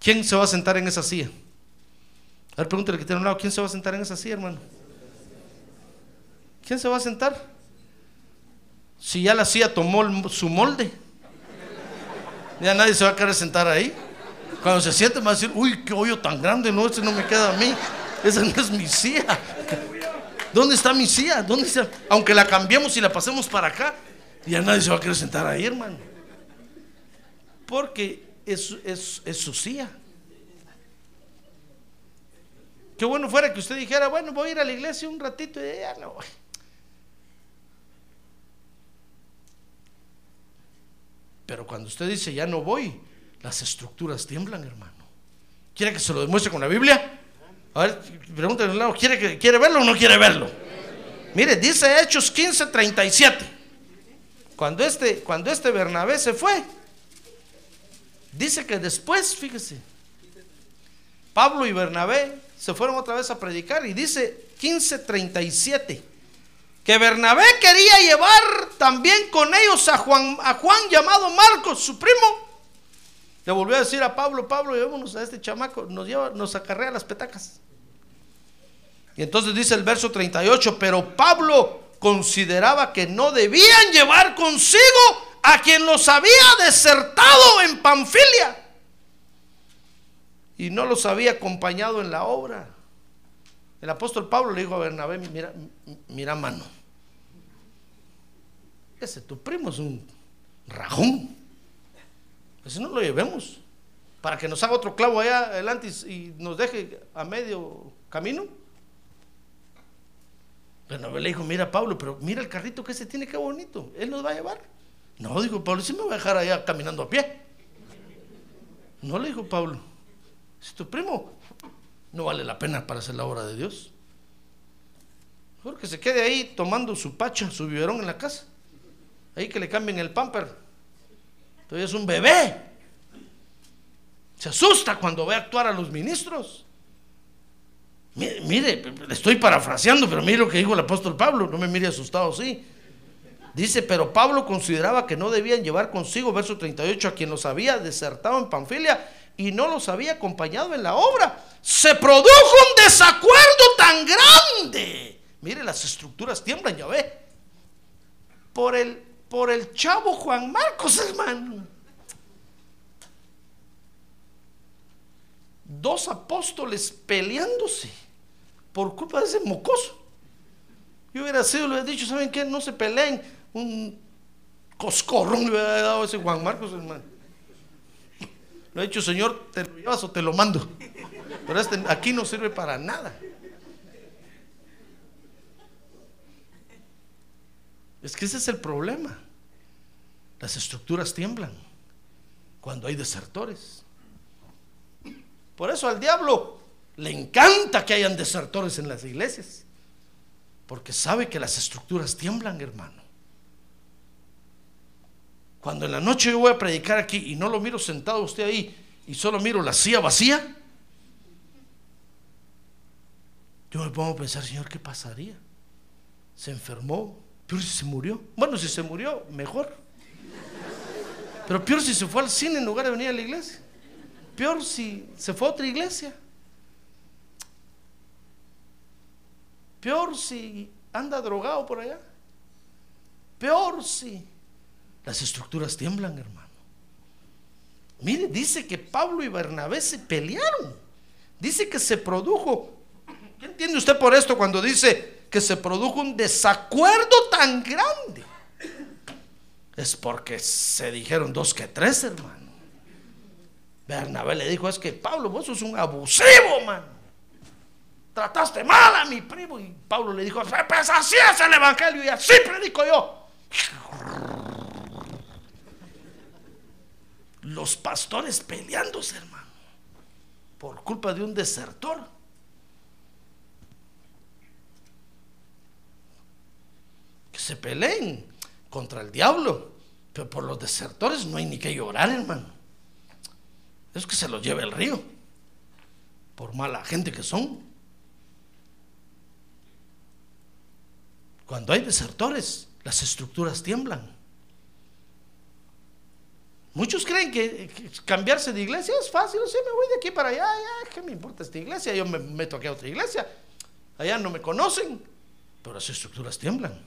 ¿Quién se va a sentar en esa silla? A ver, pregúntale que tiene un lado, ¿quién se va a sentar en esa silla, hermano? ¿Quién se va a sentar? Si ya la silla tomó su molde, ya nadie se va a querer sentar ahí. Cuando se siente, va a decir, uy, qué hoyo tan grande, no, ese no me queda a mí, esa no es mi silla. ¿Dónde está mi silla? ¿Dónde está? Aunque la cambiemos y la pasemos para acá, ya nadie se va a querer sentar ahí, hermano porque es, es, es sucia. Qué bueno fuera que usted dijera, bueno, voy a ir a la iglesia un ratito y ya no voy. Pero cuando usted dice, ya no voy, las estructuras tiemblan, hermano. ¿Quiere que se lo demuestre con la Biblia? A ver, pregúntenle al lado, ¿quiere, ¿quiere verlo o no quiere verlo? Mire, dice Hechos 15, 37. Cuando este, cuando este Bernabé se fue, dice que después, fíjese, Pablo y Bernabé se fueron otra vez a predicar y dice 15:37 que Bernabé quería llevar también con ellos a Juan, a Juan llamado Marcos, su primo. Le volvió a decir a Pablo, Pablo, llevémonos a este chamaco, nos lleva, nos acarrea las petacas. Y entonces dice el verso 38, pero Pablo consideraba que no debían llevar consigo a quien los había desertado en Panfilia y no los había acompañado en la obra. El apóstol Pablo le dijo a Bernabé, mira, mira mano, ese tu primo es un rajón, ese no lo llevemos para que nos haga otro clavo allá adelante y, nos deje a medio camino. Bernabé le dijo, mira Pablo, pero mira el carrito que ese tiene, qué bonito, él nos va a llevar. No, dijo Pablo, si me va a dejar allá caminando a pie. No le dijo Pablo, si tu primo no vale la pena para hacer la obra de Dios. Mejor que se quede ahí tomando su pacha, su biberón en la casa. Ahí que le cambien el pamper. Todavía es un bebé. Se asusta cuando ve actuar a los ministros. Mire, mire, estoy parafraseando, pero mire lo que dijo el apóstol Pablo. No me mire asustado así. Dice, pero Pablo consideraba que no debían llevar consigo, verso 38, a quien los había desertado en Panfilia y no los había acompañado en la obra. Se produjo un desacuerdo tan grande. Mire, las estructuras tiemblan, ya ve. Por el, por el chavo Juan Marcos, hermano. Dos apóstoles peleándose por culpa de ese mocoso. Yo hubiera sido, le hubiera dicho, ¿saben qué? No se peleen. Un coscorrón le hubiera dado ese Juan Marcos, hermano. Le he dicho, Señor, ¿te lo llevas o te lo mando? Pero este aquí no sirve para nada. Es que ese es el problema. Las estructuras tiemblan cuando hay desertores. Por eso al diablo le encanta que hayan desertores en las iglesias. Porque sabe que las estructuras tiemblan, hermano. Cuando en la noche yo voy a predicar aquí y no lo miro sentado usted ahí y solo miro la silla vacía, yo me pongo a pensar, Señor, ¿qué pasaría? Se enfermó, peor si se murió. Bueno, si se murió, mejor. Pero peor si se fue al cine en lugar de venir a la iglesia. Peor si se fue a otra iglesia. Peor si anda drogado por allá. Peor si las estructuras tiemblan, hermano. Mire, dice que Pablo y Bernabé se pelearon. Dice que se produjo. ¿Qué entiende usted por esto cuando dice que se produjo un desacuerdo tan grande? Es porque se dijeron dos que tres, hermano. Bernabé le dijo, es que Pablo, vos sos un abusivo, mano trataste mal a mi primo. Y Pablo le dijo, pues así es el Evangelio y así predico yo. Los pastores peleándose, hermano, por culpa de un desertor. Que se peleen contra el diablo, pero por los desertores no hay ni que llorar, hermano. Es que se los lleve el río, por mala gente que son. Cuando hay desertores, las estructuras tiemblan. Muchos creen que cambiarse de iglesia es fácil. Sí, me voy de aquí para allá. Ya, ¿Qué me importa esta iglesia? Yo me meto aquí a otra iglesia. Allá no me conocen. Pero las estructuras tiemblan.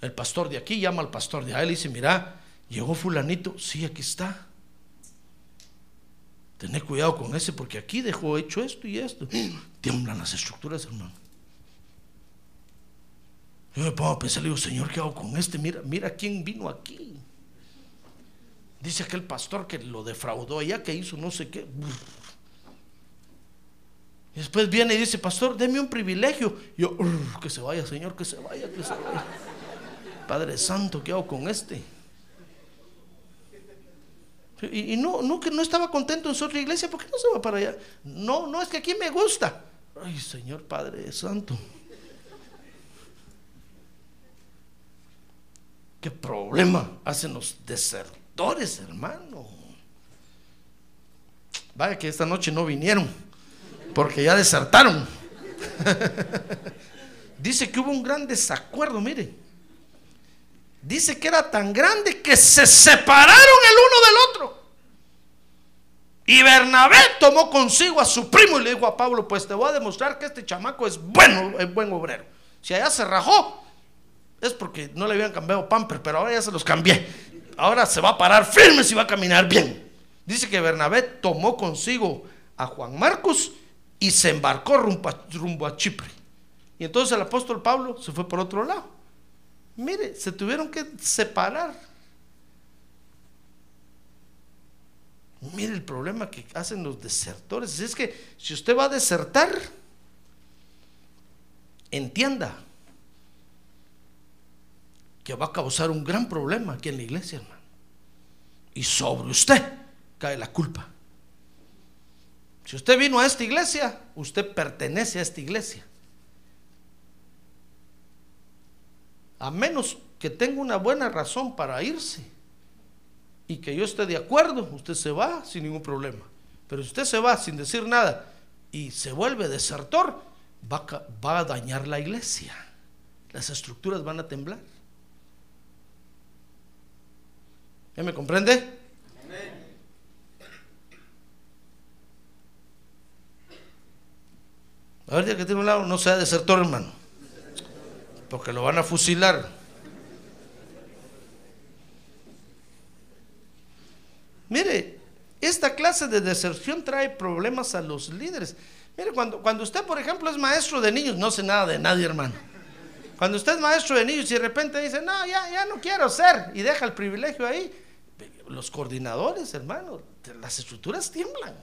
El pastor de aquí llama al pastor de allá y le dice, mira, llegó fulanito. Sí, aquí está. Tené cuidado con ese porque aquí dejó hecho esto y esto. Tiemblan las estructuras, hermano. Yo me pongo a pensar, le digo, Señor, ¿qué hago con este? Mira, mira quién vino aquí. Dice aquel pastor que lo defraudó allá, que hizo no sé qué. Y después viene y dice, pastor, deme un privilegio. Y yo, que se vaya, Señor, que se vaya, que se vaya. Padre Santo, ¿qué hago con este? Y, no, no, que no estaba contento en su otra iglesia, ¿por qué no se va para allá? No, no, es que aquí me gusta. Ay, Señor Padre Santo. ¿Qué problema hacen los desertores, hermano? Vaya que esta noche no vinieron, porque ya desertaron. Dice que hubo un gran desacuerdo, mire. Dice que era tan grande que se separaron el uno del otro. Y Bernabé tomó consigo a su primo y le dijo a Pablo, pues te voy a demostrar que este chamaco es bueno, es buen obrero. Si allá se rajó, es porque no le habían cambiado pamper, pero ahora ya se los cambié. Ahora se va a parar firme y va a caminar bien. Dice que Bernabé tomó consigo a Juan Marcos y se embarcó rumbo a, rumbo a Chipre. Y entonces el apóstol Pablo se fue por otro lado. Mire, se tuvieron que separar. Mire el problema que hacen los desertores. Es que si usted va a desertar, entienda que va a causar un gran problema aquí en la iglesia, hermano. Y sobre usted cae la culpa. Si usted vino a esta iglesia, usted pertenece a esta iglesia. A menos que tenga una buena razón para irse y que yo esté de acuerdo, usted se va sin ningún problema. Pero si usted se va sin decir nada y se vuelve desertor, va a, va a dañar la iglesia. Las estructuras van a temblar. ¿Ya me comprende? A ver, ya que tiene un lado, no sea desertor, hermano. Porque lo van a fusilar. Mire, esta clase de deserción trae problemas a los líderes. Mire, cuando, cuando usted, por ejemplo, es maestro de niños, no sé nada de nadie, hermano. Cuando usted es maestro de niños y de repente dice, no, ya, ya no quiero ser, y deja el privilegio ahí, los coordinadores, hermano, las estructuras tiemblan.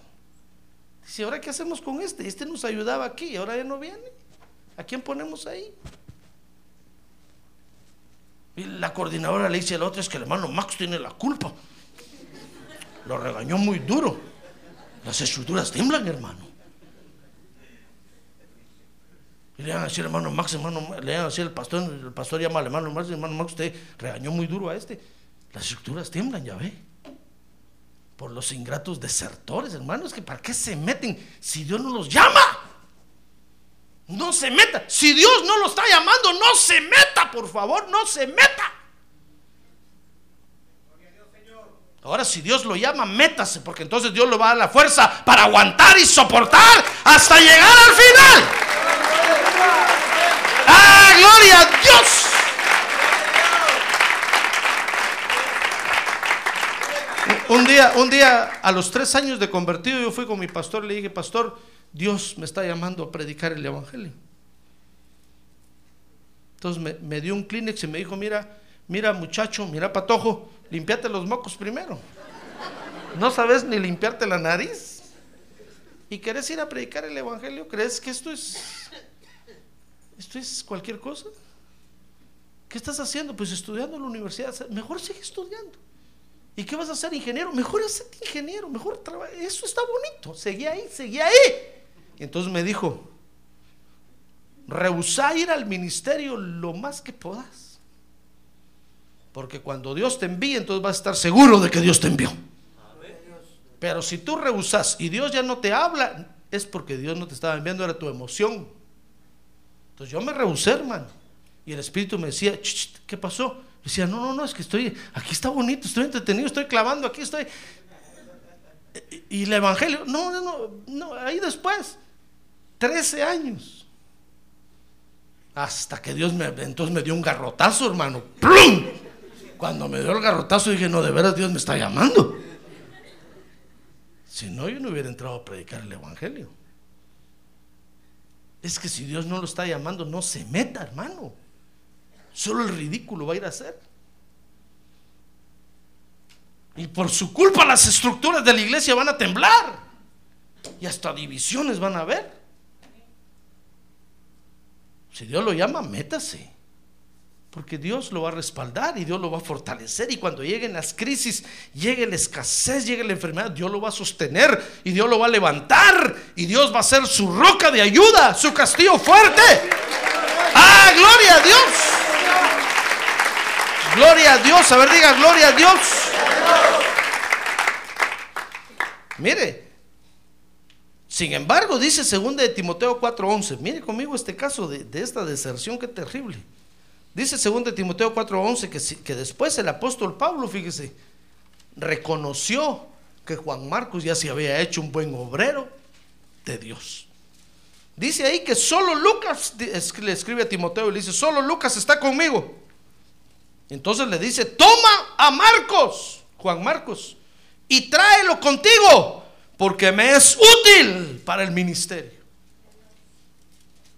Dice, ¿ahora qué hacemos con este? Este nos ayudaba aquí y ahora ya no viene. ¿A quién ponemos ahí? Y la coordinadora le dice al otro, es que el hermano Max tiene la culpa. Lo regañó muy duro. Las estructuras tiemblan, hermano. Y le van a decir, hermano Max, hermano, le van a decir el pastor, el pastor llama al hermano Max, hermano Max, usted regañó muy duro a este. Las estructuras tiemblan, ya ve. Por los ingratos desertores, hermanos, que para qué se meten si Dios no los llama. No se meta. Si Dios no lo está llamando, no se meta, por favor, no se meta. Ahora si Dios lo llama, métase, porque entonces Dios le va a dar la fuerza para aguantar y soportar hasta llegar al final. ¡Ah, gloria a Dios! Un día, un día, a los tres años de convertido, yo fui con mi pastor y le dije, pastor, Dios me está llamando a predicar el Evangelio. Entonces me, dio un Kleenex y me dijo, mira, mira muchacho, mira patojo, limpiate los mocos primero. No sabes ni limpiarte la nariz. ¿Y querés ir a predicar el Evangelio? ¿Crees que esto es, esto es cualquier cosa? ¿Qué estás haciendo? Pues estudiando en la universidad. Mejor sigue estudiando. ¿Y qué vas a hacer, ingeniero? Mejor ser ingeniero, mejor trabajo. Eso está bonito. Seguí ahí, seguí ahí. Y entonces me dijo, rehusá ir al ministerio lo más que puedas. Porque cuando Dios te envíe, entonces vas a estar seguro de que Dios te envió. Pero si tú rehusas y Dios ya no te habla, es porque Dios no te estaba enviando, era tu emoción. Entonces yo me rehusé, hermano. Y el Espíritu me decía, ¿qué pasó? Decía, no, no, no, es que estoy, aquí está bonito, estoy entretenido, estoy clavando, aquí estoy. Y el Evangelio, no, no, no, no ahí después, 13 años. Hasta que Dios me, entonces me dio un garrotazo, hermano. ¡Plum! Cuando me dio el garrotazo dije, no, de veras Dios me está llamando. Si no, yo no hubiera entrado a predicar el Evangelio. Es que si Dios no lo está llamando, no se meta, hermano. Solo el ridículo va a ir a hacer. Y por su culpa las estructuras de la iglesia van a temblar. Y hasta divisiones van a haber. Si Dios lo llama, métase. Porque Dios lo va a respaldar y Dios lo va a fortalecer. Y cuando lleguen las crisis, llegue la escasez, llegue la enfermedad, Dios lo va a sostener y Dios lo va a levantar. Y Dios va a ser su roca de ayuda, su castillo fuerte. ¡Ah, gloria a Dios! Gloria a Dios. A ver, diga, gloria a Dios. Mire, sin embargo, dice 2 de Timoteo 4:11. Mire conmigo este caso de, esta deserción, qué terrible. Dice 2 de Timoteo 4:11 que, que después el apóstol Pablo, fíjese, reconoció que Juan Marcos ya se había hecho un buen obrero de Dios. Dice ahí que solo Lucas, le escribe a Timoteo y le dice, solo Lucas está conmigo. Entonces le dice, toma a Marcos, Juan Marcos, y tráelo contigo, porque me es útil para el ministerio.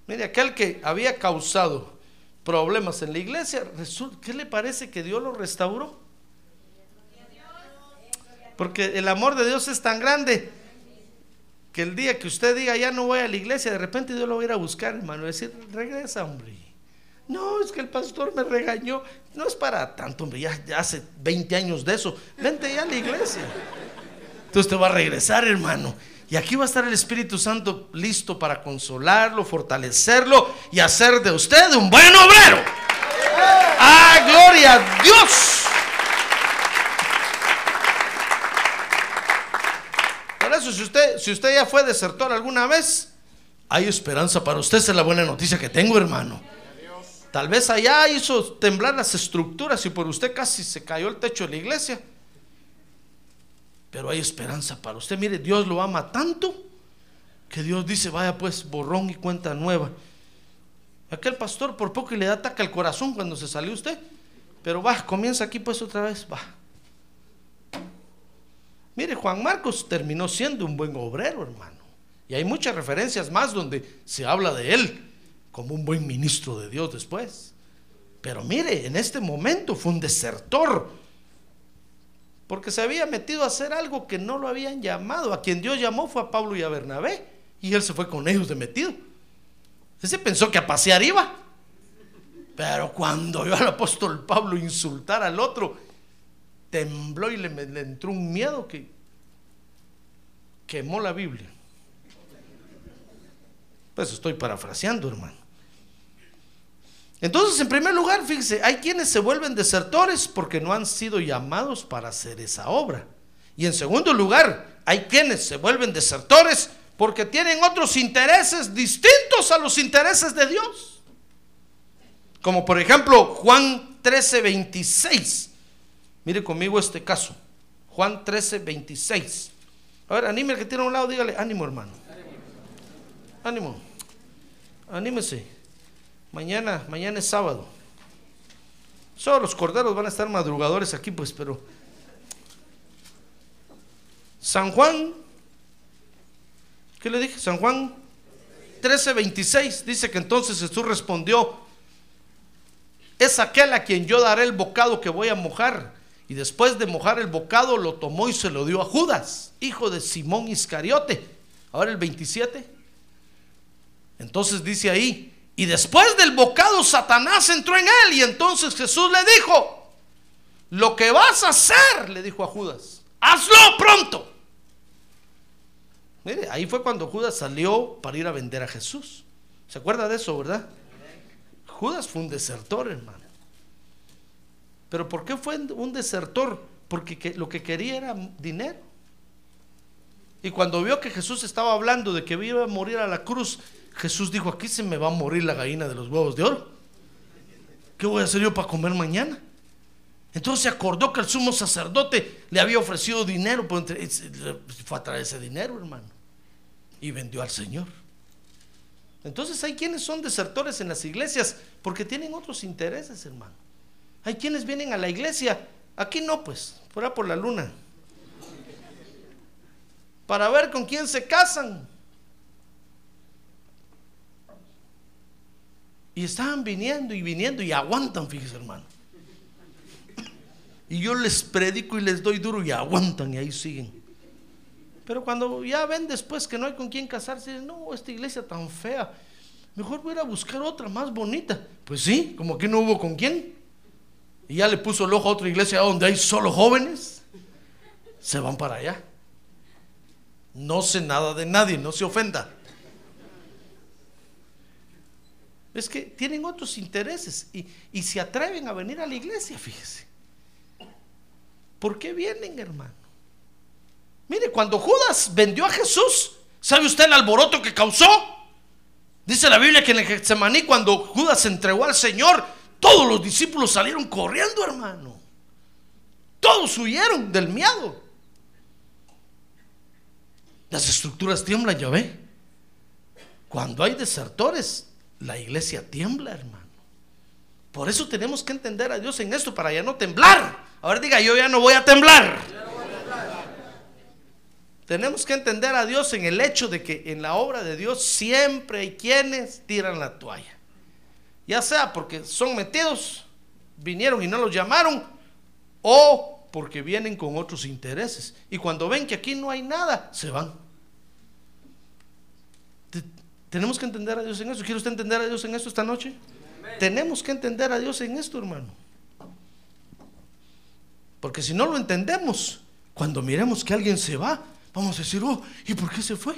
Mire, aquel que había causado problemas en la iglesia, ¿qué le parece que Dios lo restauró? Porque el amor de Dios es tan grande que el día que usted diga ya no voy a la iglesia, de repente Dios lo va a ir a buscar, hermano, decir, regresa, hombre. No, es que el pastor me regañó. No es para tanto, hombre, ya, ya hace 20 años de eso. Vente ya a la iglesia. Entonces te va a regresar, hermano. Y aquí va a estar el Espíritu Santo listo para consolarlo, fortalecerlo y hacer de usted un buen obrero. ¡Ah, gloria a Dios! Por eso, si usted, si usted ya fue desertor alguna vez, hay esperanza para usted. Esa es la buena noticia que tengo, hermano. Tal vez allá hizo temblar las estructuras y por usted casi se cayó el techo de la iglesia. Pero hay esperanza para usted. Mire, Dios lo ama tanto que Dios dice, vaya pues, borrón y cuenta nueva. Aquel pastor por poco y le da ataque al corazón cuando se salió usted. Pero va, comienza aquí pues otra vez, va. Mire, Juan Marcos terminó siendo un buen obrero, hermano. Y hay muchas referencias más donde se habla de él como un buen ministro de Dios después. Pero mire, en este momento fue un desertor. Porque se había metido a hacer algo que no lo habían llamado. A quien Dios llamó fue a Pablo y a Bernabé. Y él se fue con ellos de metido. Ese pensó que a pasear iba. Pero cuando vio al apóstol Pablo insultar al otro, tembló y le, le entró un miedo que quemó la Biblia. Pues estoy parafraseando, hermano. Entonces, en primer lugar, fíjese, hay quienes se vuelven desertores porque no han sido llamados para hacer esa obra. Y en segundo lugar, hay quienes se vuelven desertores porque tienen otros intereses distintos a los intereses de Dios. Como por ejemplo Juan 13, 26. Mire conmigo este caso. Juan 13, 26. A ver, anime el que tiene a un lado, dígale, ánimo hermano. Ánimo. Anímese. Mañana, mañana es sábado. Solo los corderos van a estar madrugadores aquí, pues, pero. San Juan, ¿qué le dije? San Juan 13, 26 dice que entonces Jesús respondió: Es aquel a quien yo daré el bocado que voy a mojar. Y después de mojar el bocado, lo tomó y se lo dio a Judas, hijo de Simón Iscariote. Ahora el 27. Entonces dice ahí, y después del bocado Satanás entró en él y entonces Jesús le dijo, lo que vas a hacer, le dijo a Judas, hazlo pronto. Mire, ahí fue cuando Judas salió para ir a vender a Jesús. ¿Se acuerda de eso, verdad? Judas fue un desertor, hermano. Pero ¿por qué fue un desertor? Porque que- lo que quería era dinero. Y cuando vio que Jesús estaba hablando de que iba a morir a la cruz, Jesús dijo, aquí se me va a morir la gallina de los huevos de oro. ¿Qué voy a hacer yo para comer mañana? Entonces se acordó que el sumo sacerdote le había ofrecido dinero, pues fue a traer ese dinero, hermano. Y vendió al Señor. Entonces hay quienes son desertores en las iglesias porque tienen otros intereses, hermano. Hay quienes vienen a la iglesia, aquí no, pues, fuera por la luna, para ver con quién se casan. Y estaban viniendo y viniendo y aguantan, fíjese hermano. Y yo les predico y les doy duro y aguantan y ahí siguen. Pero cuando ya ven después que no hay con quién casarse, dicen, no, esta iglesia tan fea. Mejor voy a buscar otra más bonita. Pues sí, como que no hubo con quién. Y ya le puso el ojo a otra iglesia donde hay solo jóvenes. Se van para allá. No sé nada de nadie, no se ofenda. Es que tienen otros intereses y, y se atreven a venir a la iglesia, fíjese. ¿Por qué vienen, hermano? Mire, cuando Judas vendió a Jesús, ¿sabe usted el alboroto que causó? Dice la Biblia que en el Getsemaní, cuando Judas entregó al Señor, todos los discípulos salieron corriendo, hermano. Todos huyeron del miedo. Las estructuras tiemblan, ya ve. Cuando hay desertores, la iglesia tiembla, hermano. Por eso tenemos que entender a Dios en esto para ya no temblar. Ahora diga, yo ya no voy a temblar. Tenemos que entender a Dios en el hecho de que en la obra de Dios siempre hay quienes tiran la toalla. Ya sea porque son metidos, vinieron y no los llamaron, o porque vienen con otros intereses. Y cuando ven que aquí no hay nada, se van. Te- Tenemos que entender a Dios en esto. ¿Quiere usted entender a Dios en esto esta noche? Tenemos que entender a Dios en esto, hermano. Porque si no lo entendemos, cuando miremos que alguien se va, vamos a decir, oh, ¿y por qué se fue?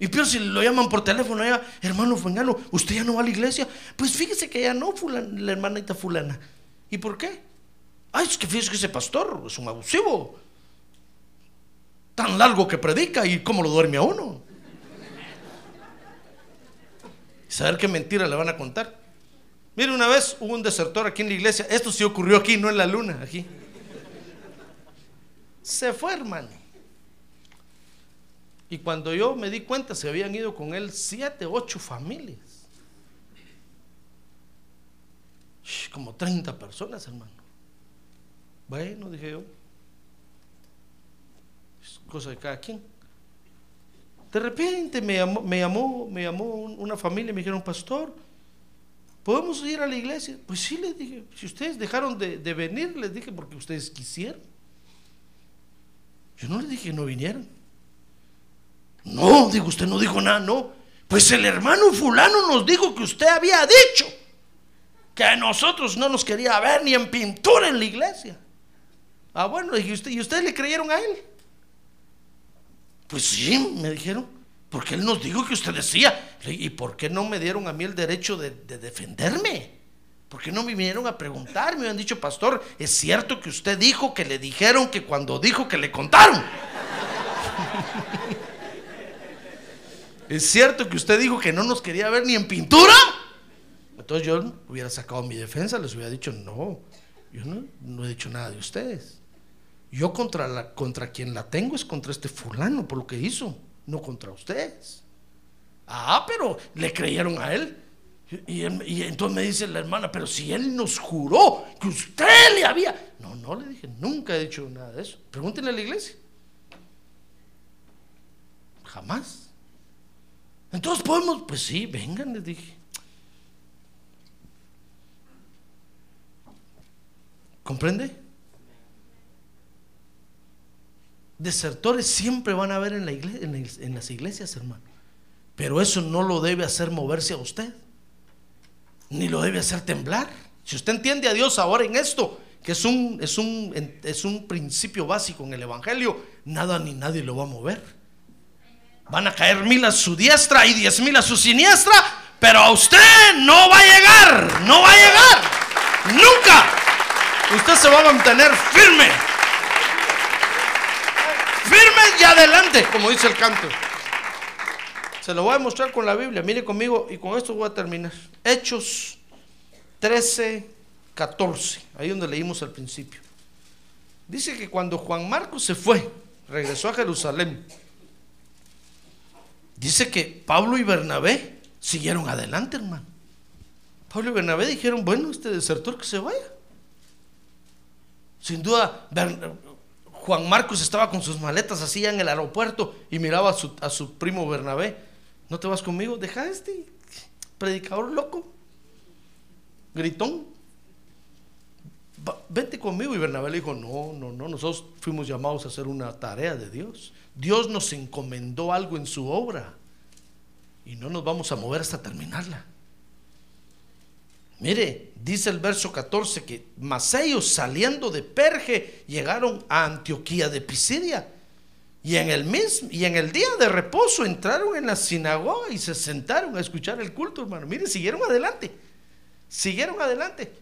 Y peor si lo llaman por teléfono, ya, hermano fulano, ¿usted ya no va a la iglesia? Pues fíjese que ya no, fulana, la hermanita fulana. ¿Y por qué? Ay, es que fíjese que ese pastor es un abusivo. Tan largo que predica y cómo lo duerme a uno. Y saber qué mentira le van a contar. Mire, una vez hubo un desertor aquí en la iglesia. Esto sí ocurrió aquí, no en la luna, aquí. Se fue, hermano. Y cuando yo me di cuenta, se habían ido con él siete, ocho familias. Como 30 personas, hermano. Bueno, dije yo. Es cosa de cada quien. De repente me llamó, me llamó, me llamó un- una familia y me dijeron, pastor, ¿podemos ir a la iglesia? Pues sí, les dije, si ustedes dejaron de, venir, les dije, porque ustedes quisieron. Yo no les dije que no vinieran. No, digo, usted no dijo nada, no. Pues el hermano fulano nos dijo que usted había dicho que a nosotros no nos quería ver ni en pintura en la iglesia. Ah, bueno, dije, ¿usted, ¿y ustedes le creyeron a él? Pues sí, me dijeron, porque él nos dijo que usted decía. ¿Y por qué no me dieron a mí el derecho de, de defenderme? ¿Por qué no me vinieron a preguntar? Me habían dicho, pastor, es cierto que usted dijo que le dijeron que cuando dijo que le contaron. ¿Es cierto que usted dijo que no nos quería ver ni en pintura? Entonces yo hubiera sacado mi defensa, les hubiera dicho, no, yo no he dicho nada de ustedes. Yo contra, la, contra quien la tengo es contra este fulano por lo que hizo, no contra ustedes. Ah, pero le creyeron a él. Y, él- y entonces me dice la hermana, pero si él nos juró que usted le había... No, no le dije, nunca he dicho nada de eso. Pregúntenle a la iglesia. Jamás. Entonces podemos, pues sí, vengan, les dije. ¿Comprende? Desertores siempre van a haber en, la igle- en la- en las iglesias, hermano. Pero eso no lo debe hacer moverse a usted, ni lo debe hacer temblar. Si usted entiende a Dios ahora en esto, que es un, es un, es un principio básico en el Evangelio, nada ni nadie lo va a mover. Van a caer mil a su diestra y diez mil a su siniestra, pero a usted no va a llegar, no va a llegar, nunca. Usted se va a mantener firme, y adelante, como dice el canto. Se lo voy a mostrar con la Biblia, mire conmigo y con esto voy a terminar. Hechos 13, 14, ahí donde leímos al principio. Dice que cuando Juan Marcos se fue, regresó a Jerusalén, dice que Pablo y Bernabé siguieron adelante, hermano. Pablo y Bernabé dijeron, bueno, este desertor que se vaya. Sin duda, Juan Marcos estaba con sus maletas así en el aeropuerto y miraba a su, a su primo Bernabé. ¿No te vas conmigo? Deja este predicador loco, gritón. Va- Vente conmigo. Y Bernabé le dijo, no, no, no, nosotros fuimos llamados a hacer una tarea de Dios. Dios nos encomendó algo en su obra. y no nos vamos a mover hasta terminarla. Mire, dice el verso 14 que mas ellos saliendo de Perge llegaron a Antioquía de Pisidia. Y en el mismo y en el día de reposo entraron en la sinagoga y se sentaron a escuchar el culto, hermano. Mire, siguieron adelante. Siguieron adelante.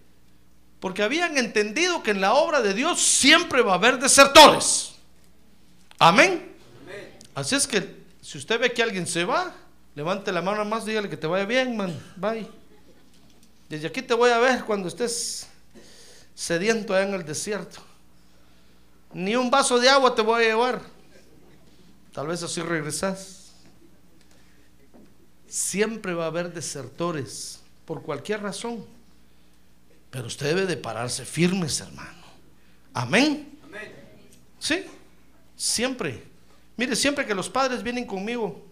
Porque habían entendido que en la obra de Dios siempre va a haber desertores. Amén. Así es que si usted ve que alguien se va, levante la mano más, dígale que te vaya bien, man. Bye. Desde aquí te voy a ver cuando estés sediento allá en el desierto. Ni un vaso de agua te voy a llevar. Tal vez así regresas. Siempre va a haber desertores por cualquier razón. Pero usted debe de pararse firmes, hermano. Amén. Sí, siempre. Mire, siempre que los padres vienen conmigo,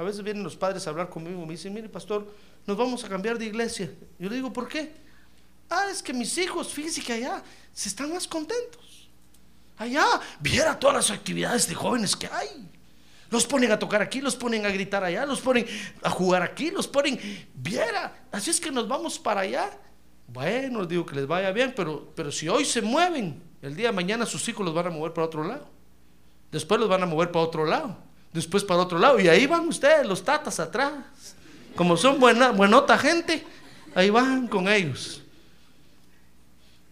a veces vienen los padres a hablar conmigo, me dicen, mire, pastor, nos vamos a cambiar de iglesia. Yo le digo, ¿por qué? Ah, es que mis hijos, fíjense que allá se están más contentos. Allá, viera todas las actividades de jóvenes que hay. Los ponen a tocar aquí, los ponen a gritar allá, los ponen a jugar aquí, los ponen, viera. Así es que nos vamos para allá. Bueno, digo que les vaya bien, pero, pero si hoy se mueven, el día de mañana sus hijos los van a mover para otro lado. Después los van a mover para otro lado. Después para otro lado. Y ahí van ustedes, los tatas atrás. Como son buena, buenota gente, ahí van con ellos.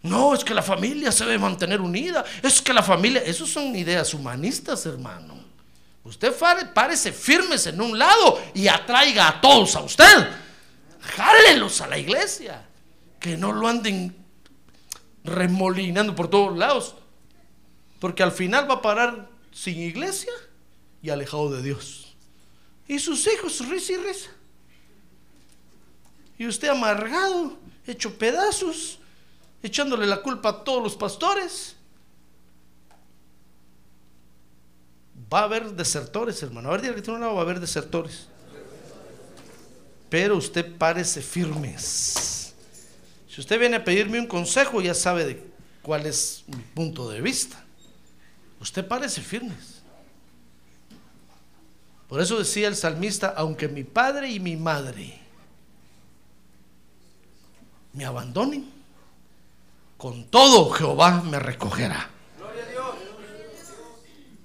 No, es que la familia se debe mantener unida. Es que la familia, esos son ideas humanistas, hermano. Usted párese firmes en un lado y atraiga a todos a usted. Jálelos a la iglesia. Que no lo anden remolinando por todos lados. Porque al final va a parar sin iglesia y alejado de Dios. Y sus hijos, risa y risa. Y usted amargado, hecho pedazos, echándole la culpa a todos los pastores. Va a haber desertores, hermano. A ver, que no va a haber desertores. Pero usted parece firmes. Si usted viene a pedirme un consejo, ya sabe de cuál es mi punto de vista. Usted parece firmes. Por eso decía el salmista, aunque mi padre y mi madre me abandonen, con todo Jehová me recogerá.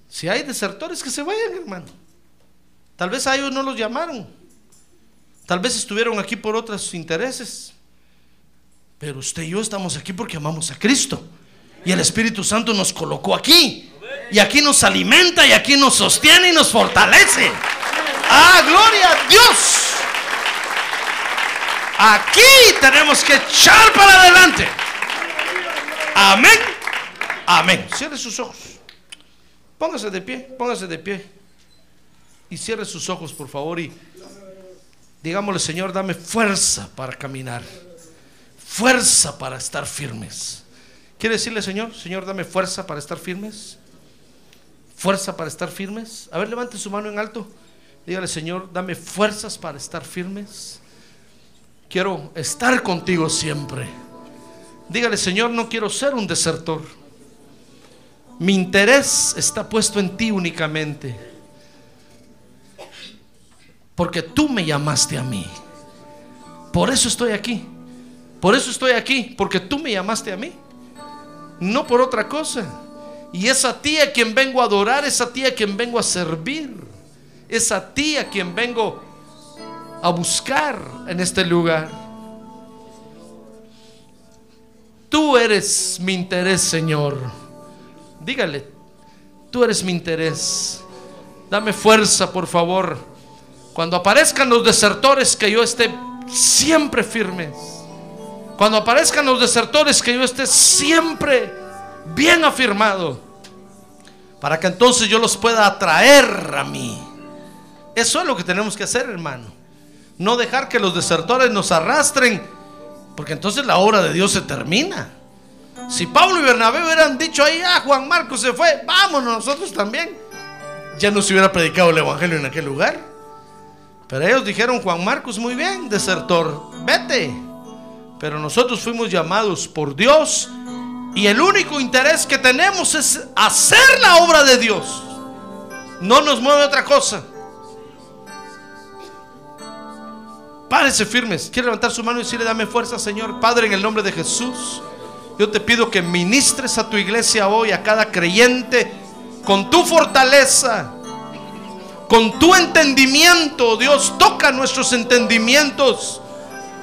Si hay desertores que se vayan, hermano. Tal vez a ellos no los llamaron. Tal vez estuvieron aquí por otros intereses. Pero usted y yo estamos aquí porque amamos a Cristo. Y el Espíritu Santo nos colocó aquí. Y aquí nos alimenta y aquí nos sostiene y nos fortalece. Ah, gloria a Dios. Aquí tenemos que echar para adelante. Amén. Amén. Cierre sus ojos. Póngase de pie, póngase de pie. Y cierre sus ojos, por favor. Y digámosle, Señor, dame fuerza para caminar. Fuerza para estar firmes. ¿Quiere decirle, Señor? Señor, dame fuerza para estar firmes. Fuerza para estar firmes. A ver, levante su mano en alto. Dígale, Señor, dame fuerzas para estar firmes. Quiero estar contigo siempre. Dígale, Señor, no quiero ser un desertor. Mi interés está puesto en ti únicamente. Porque tú me llamaste a mí. Por eso estoy aquí. Por eso estoy aquí. Porque tú me llamaste a mí. No por otra cosa. Y es a ti a quien vengo a adorar. Es a ti a quien vengo a servir. Es a ti a quien vengo a buscar en este lugar. Tú eres mi interés, Señor. Dígale, tú eres mi interés. Dame fuerza, por favor. Cuando aparezcan los desertores, que yo esté siempre firmes. Cuando aparezcan los desertores, que yo esté siempre bien afirmado. Para que entonces yo los pueda atraer a mí. Eso es lo que tenemos que hacer, hermano. No dejar que los desertores nos arrastren, porque entonces la obra de Dios se termina. Si Pablo y Bernabé hubieran dicho ahí, ah, Juan Marcos se fue, vámonos nosotros también, ya no se hubiera predicado el Evangelio en aquel lugar. Pero ellos dijeron, Juan Marcos, muy bien, desertor, vete. Pero nosotros fuimos llamados por Dios y el único interés que tenemos es hacer la obra de Dios. No nos mueve otra cosa. Párese firmes. Quiere levantar su mano y decirle, dame fuerza, Señor. Padre, en el nombre de Jesús, yo te pido que ministres a tu iglesia hoy, a cada creyente, con tu fortaleza, con tu entendimiento. Dios, toca nuestros entendimientos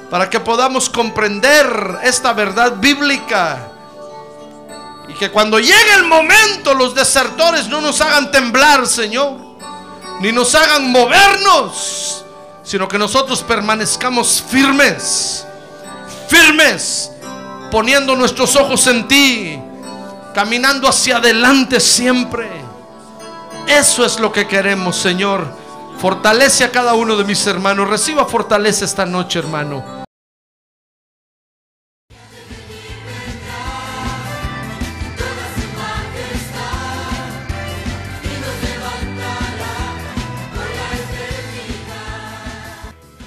para que podamos comprender esta verdad bíblica. Y que cuando llegue el momento los desertores no nos hagan temblar, Señor, ni nos hagan movernos, sino que nosotros permanezcamos firmes, firmes, poniendo nuestros ojos en ti, caminando hacia adelante siempre. Eso es lo que queremos, Señor. Fortalece a cada uno de mis hermanos. Reciba fortaleza esta noche, hermano.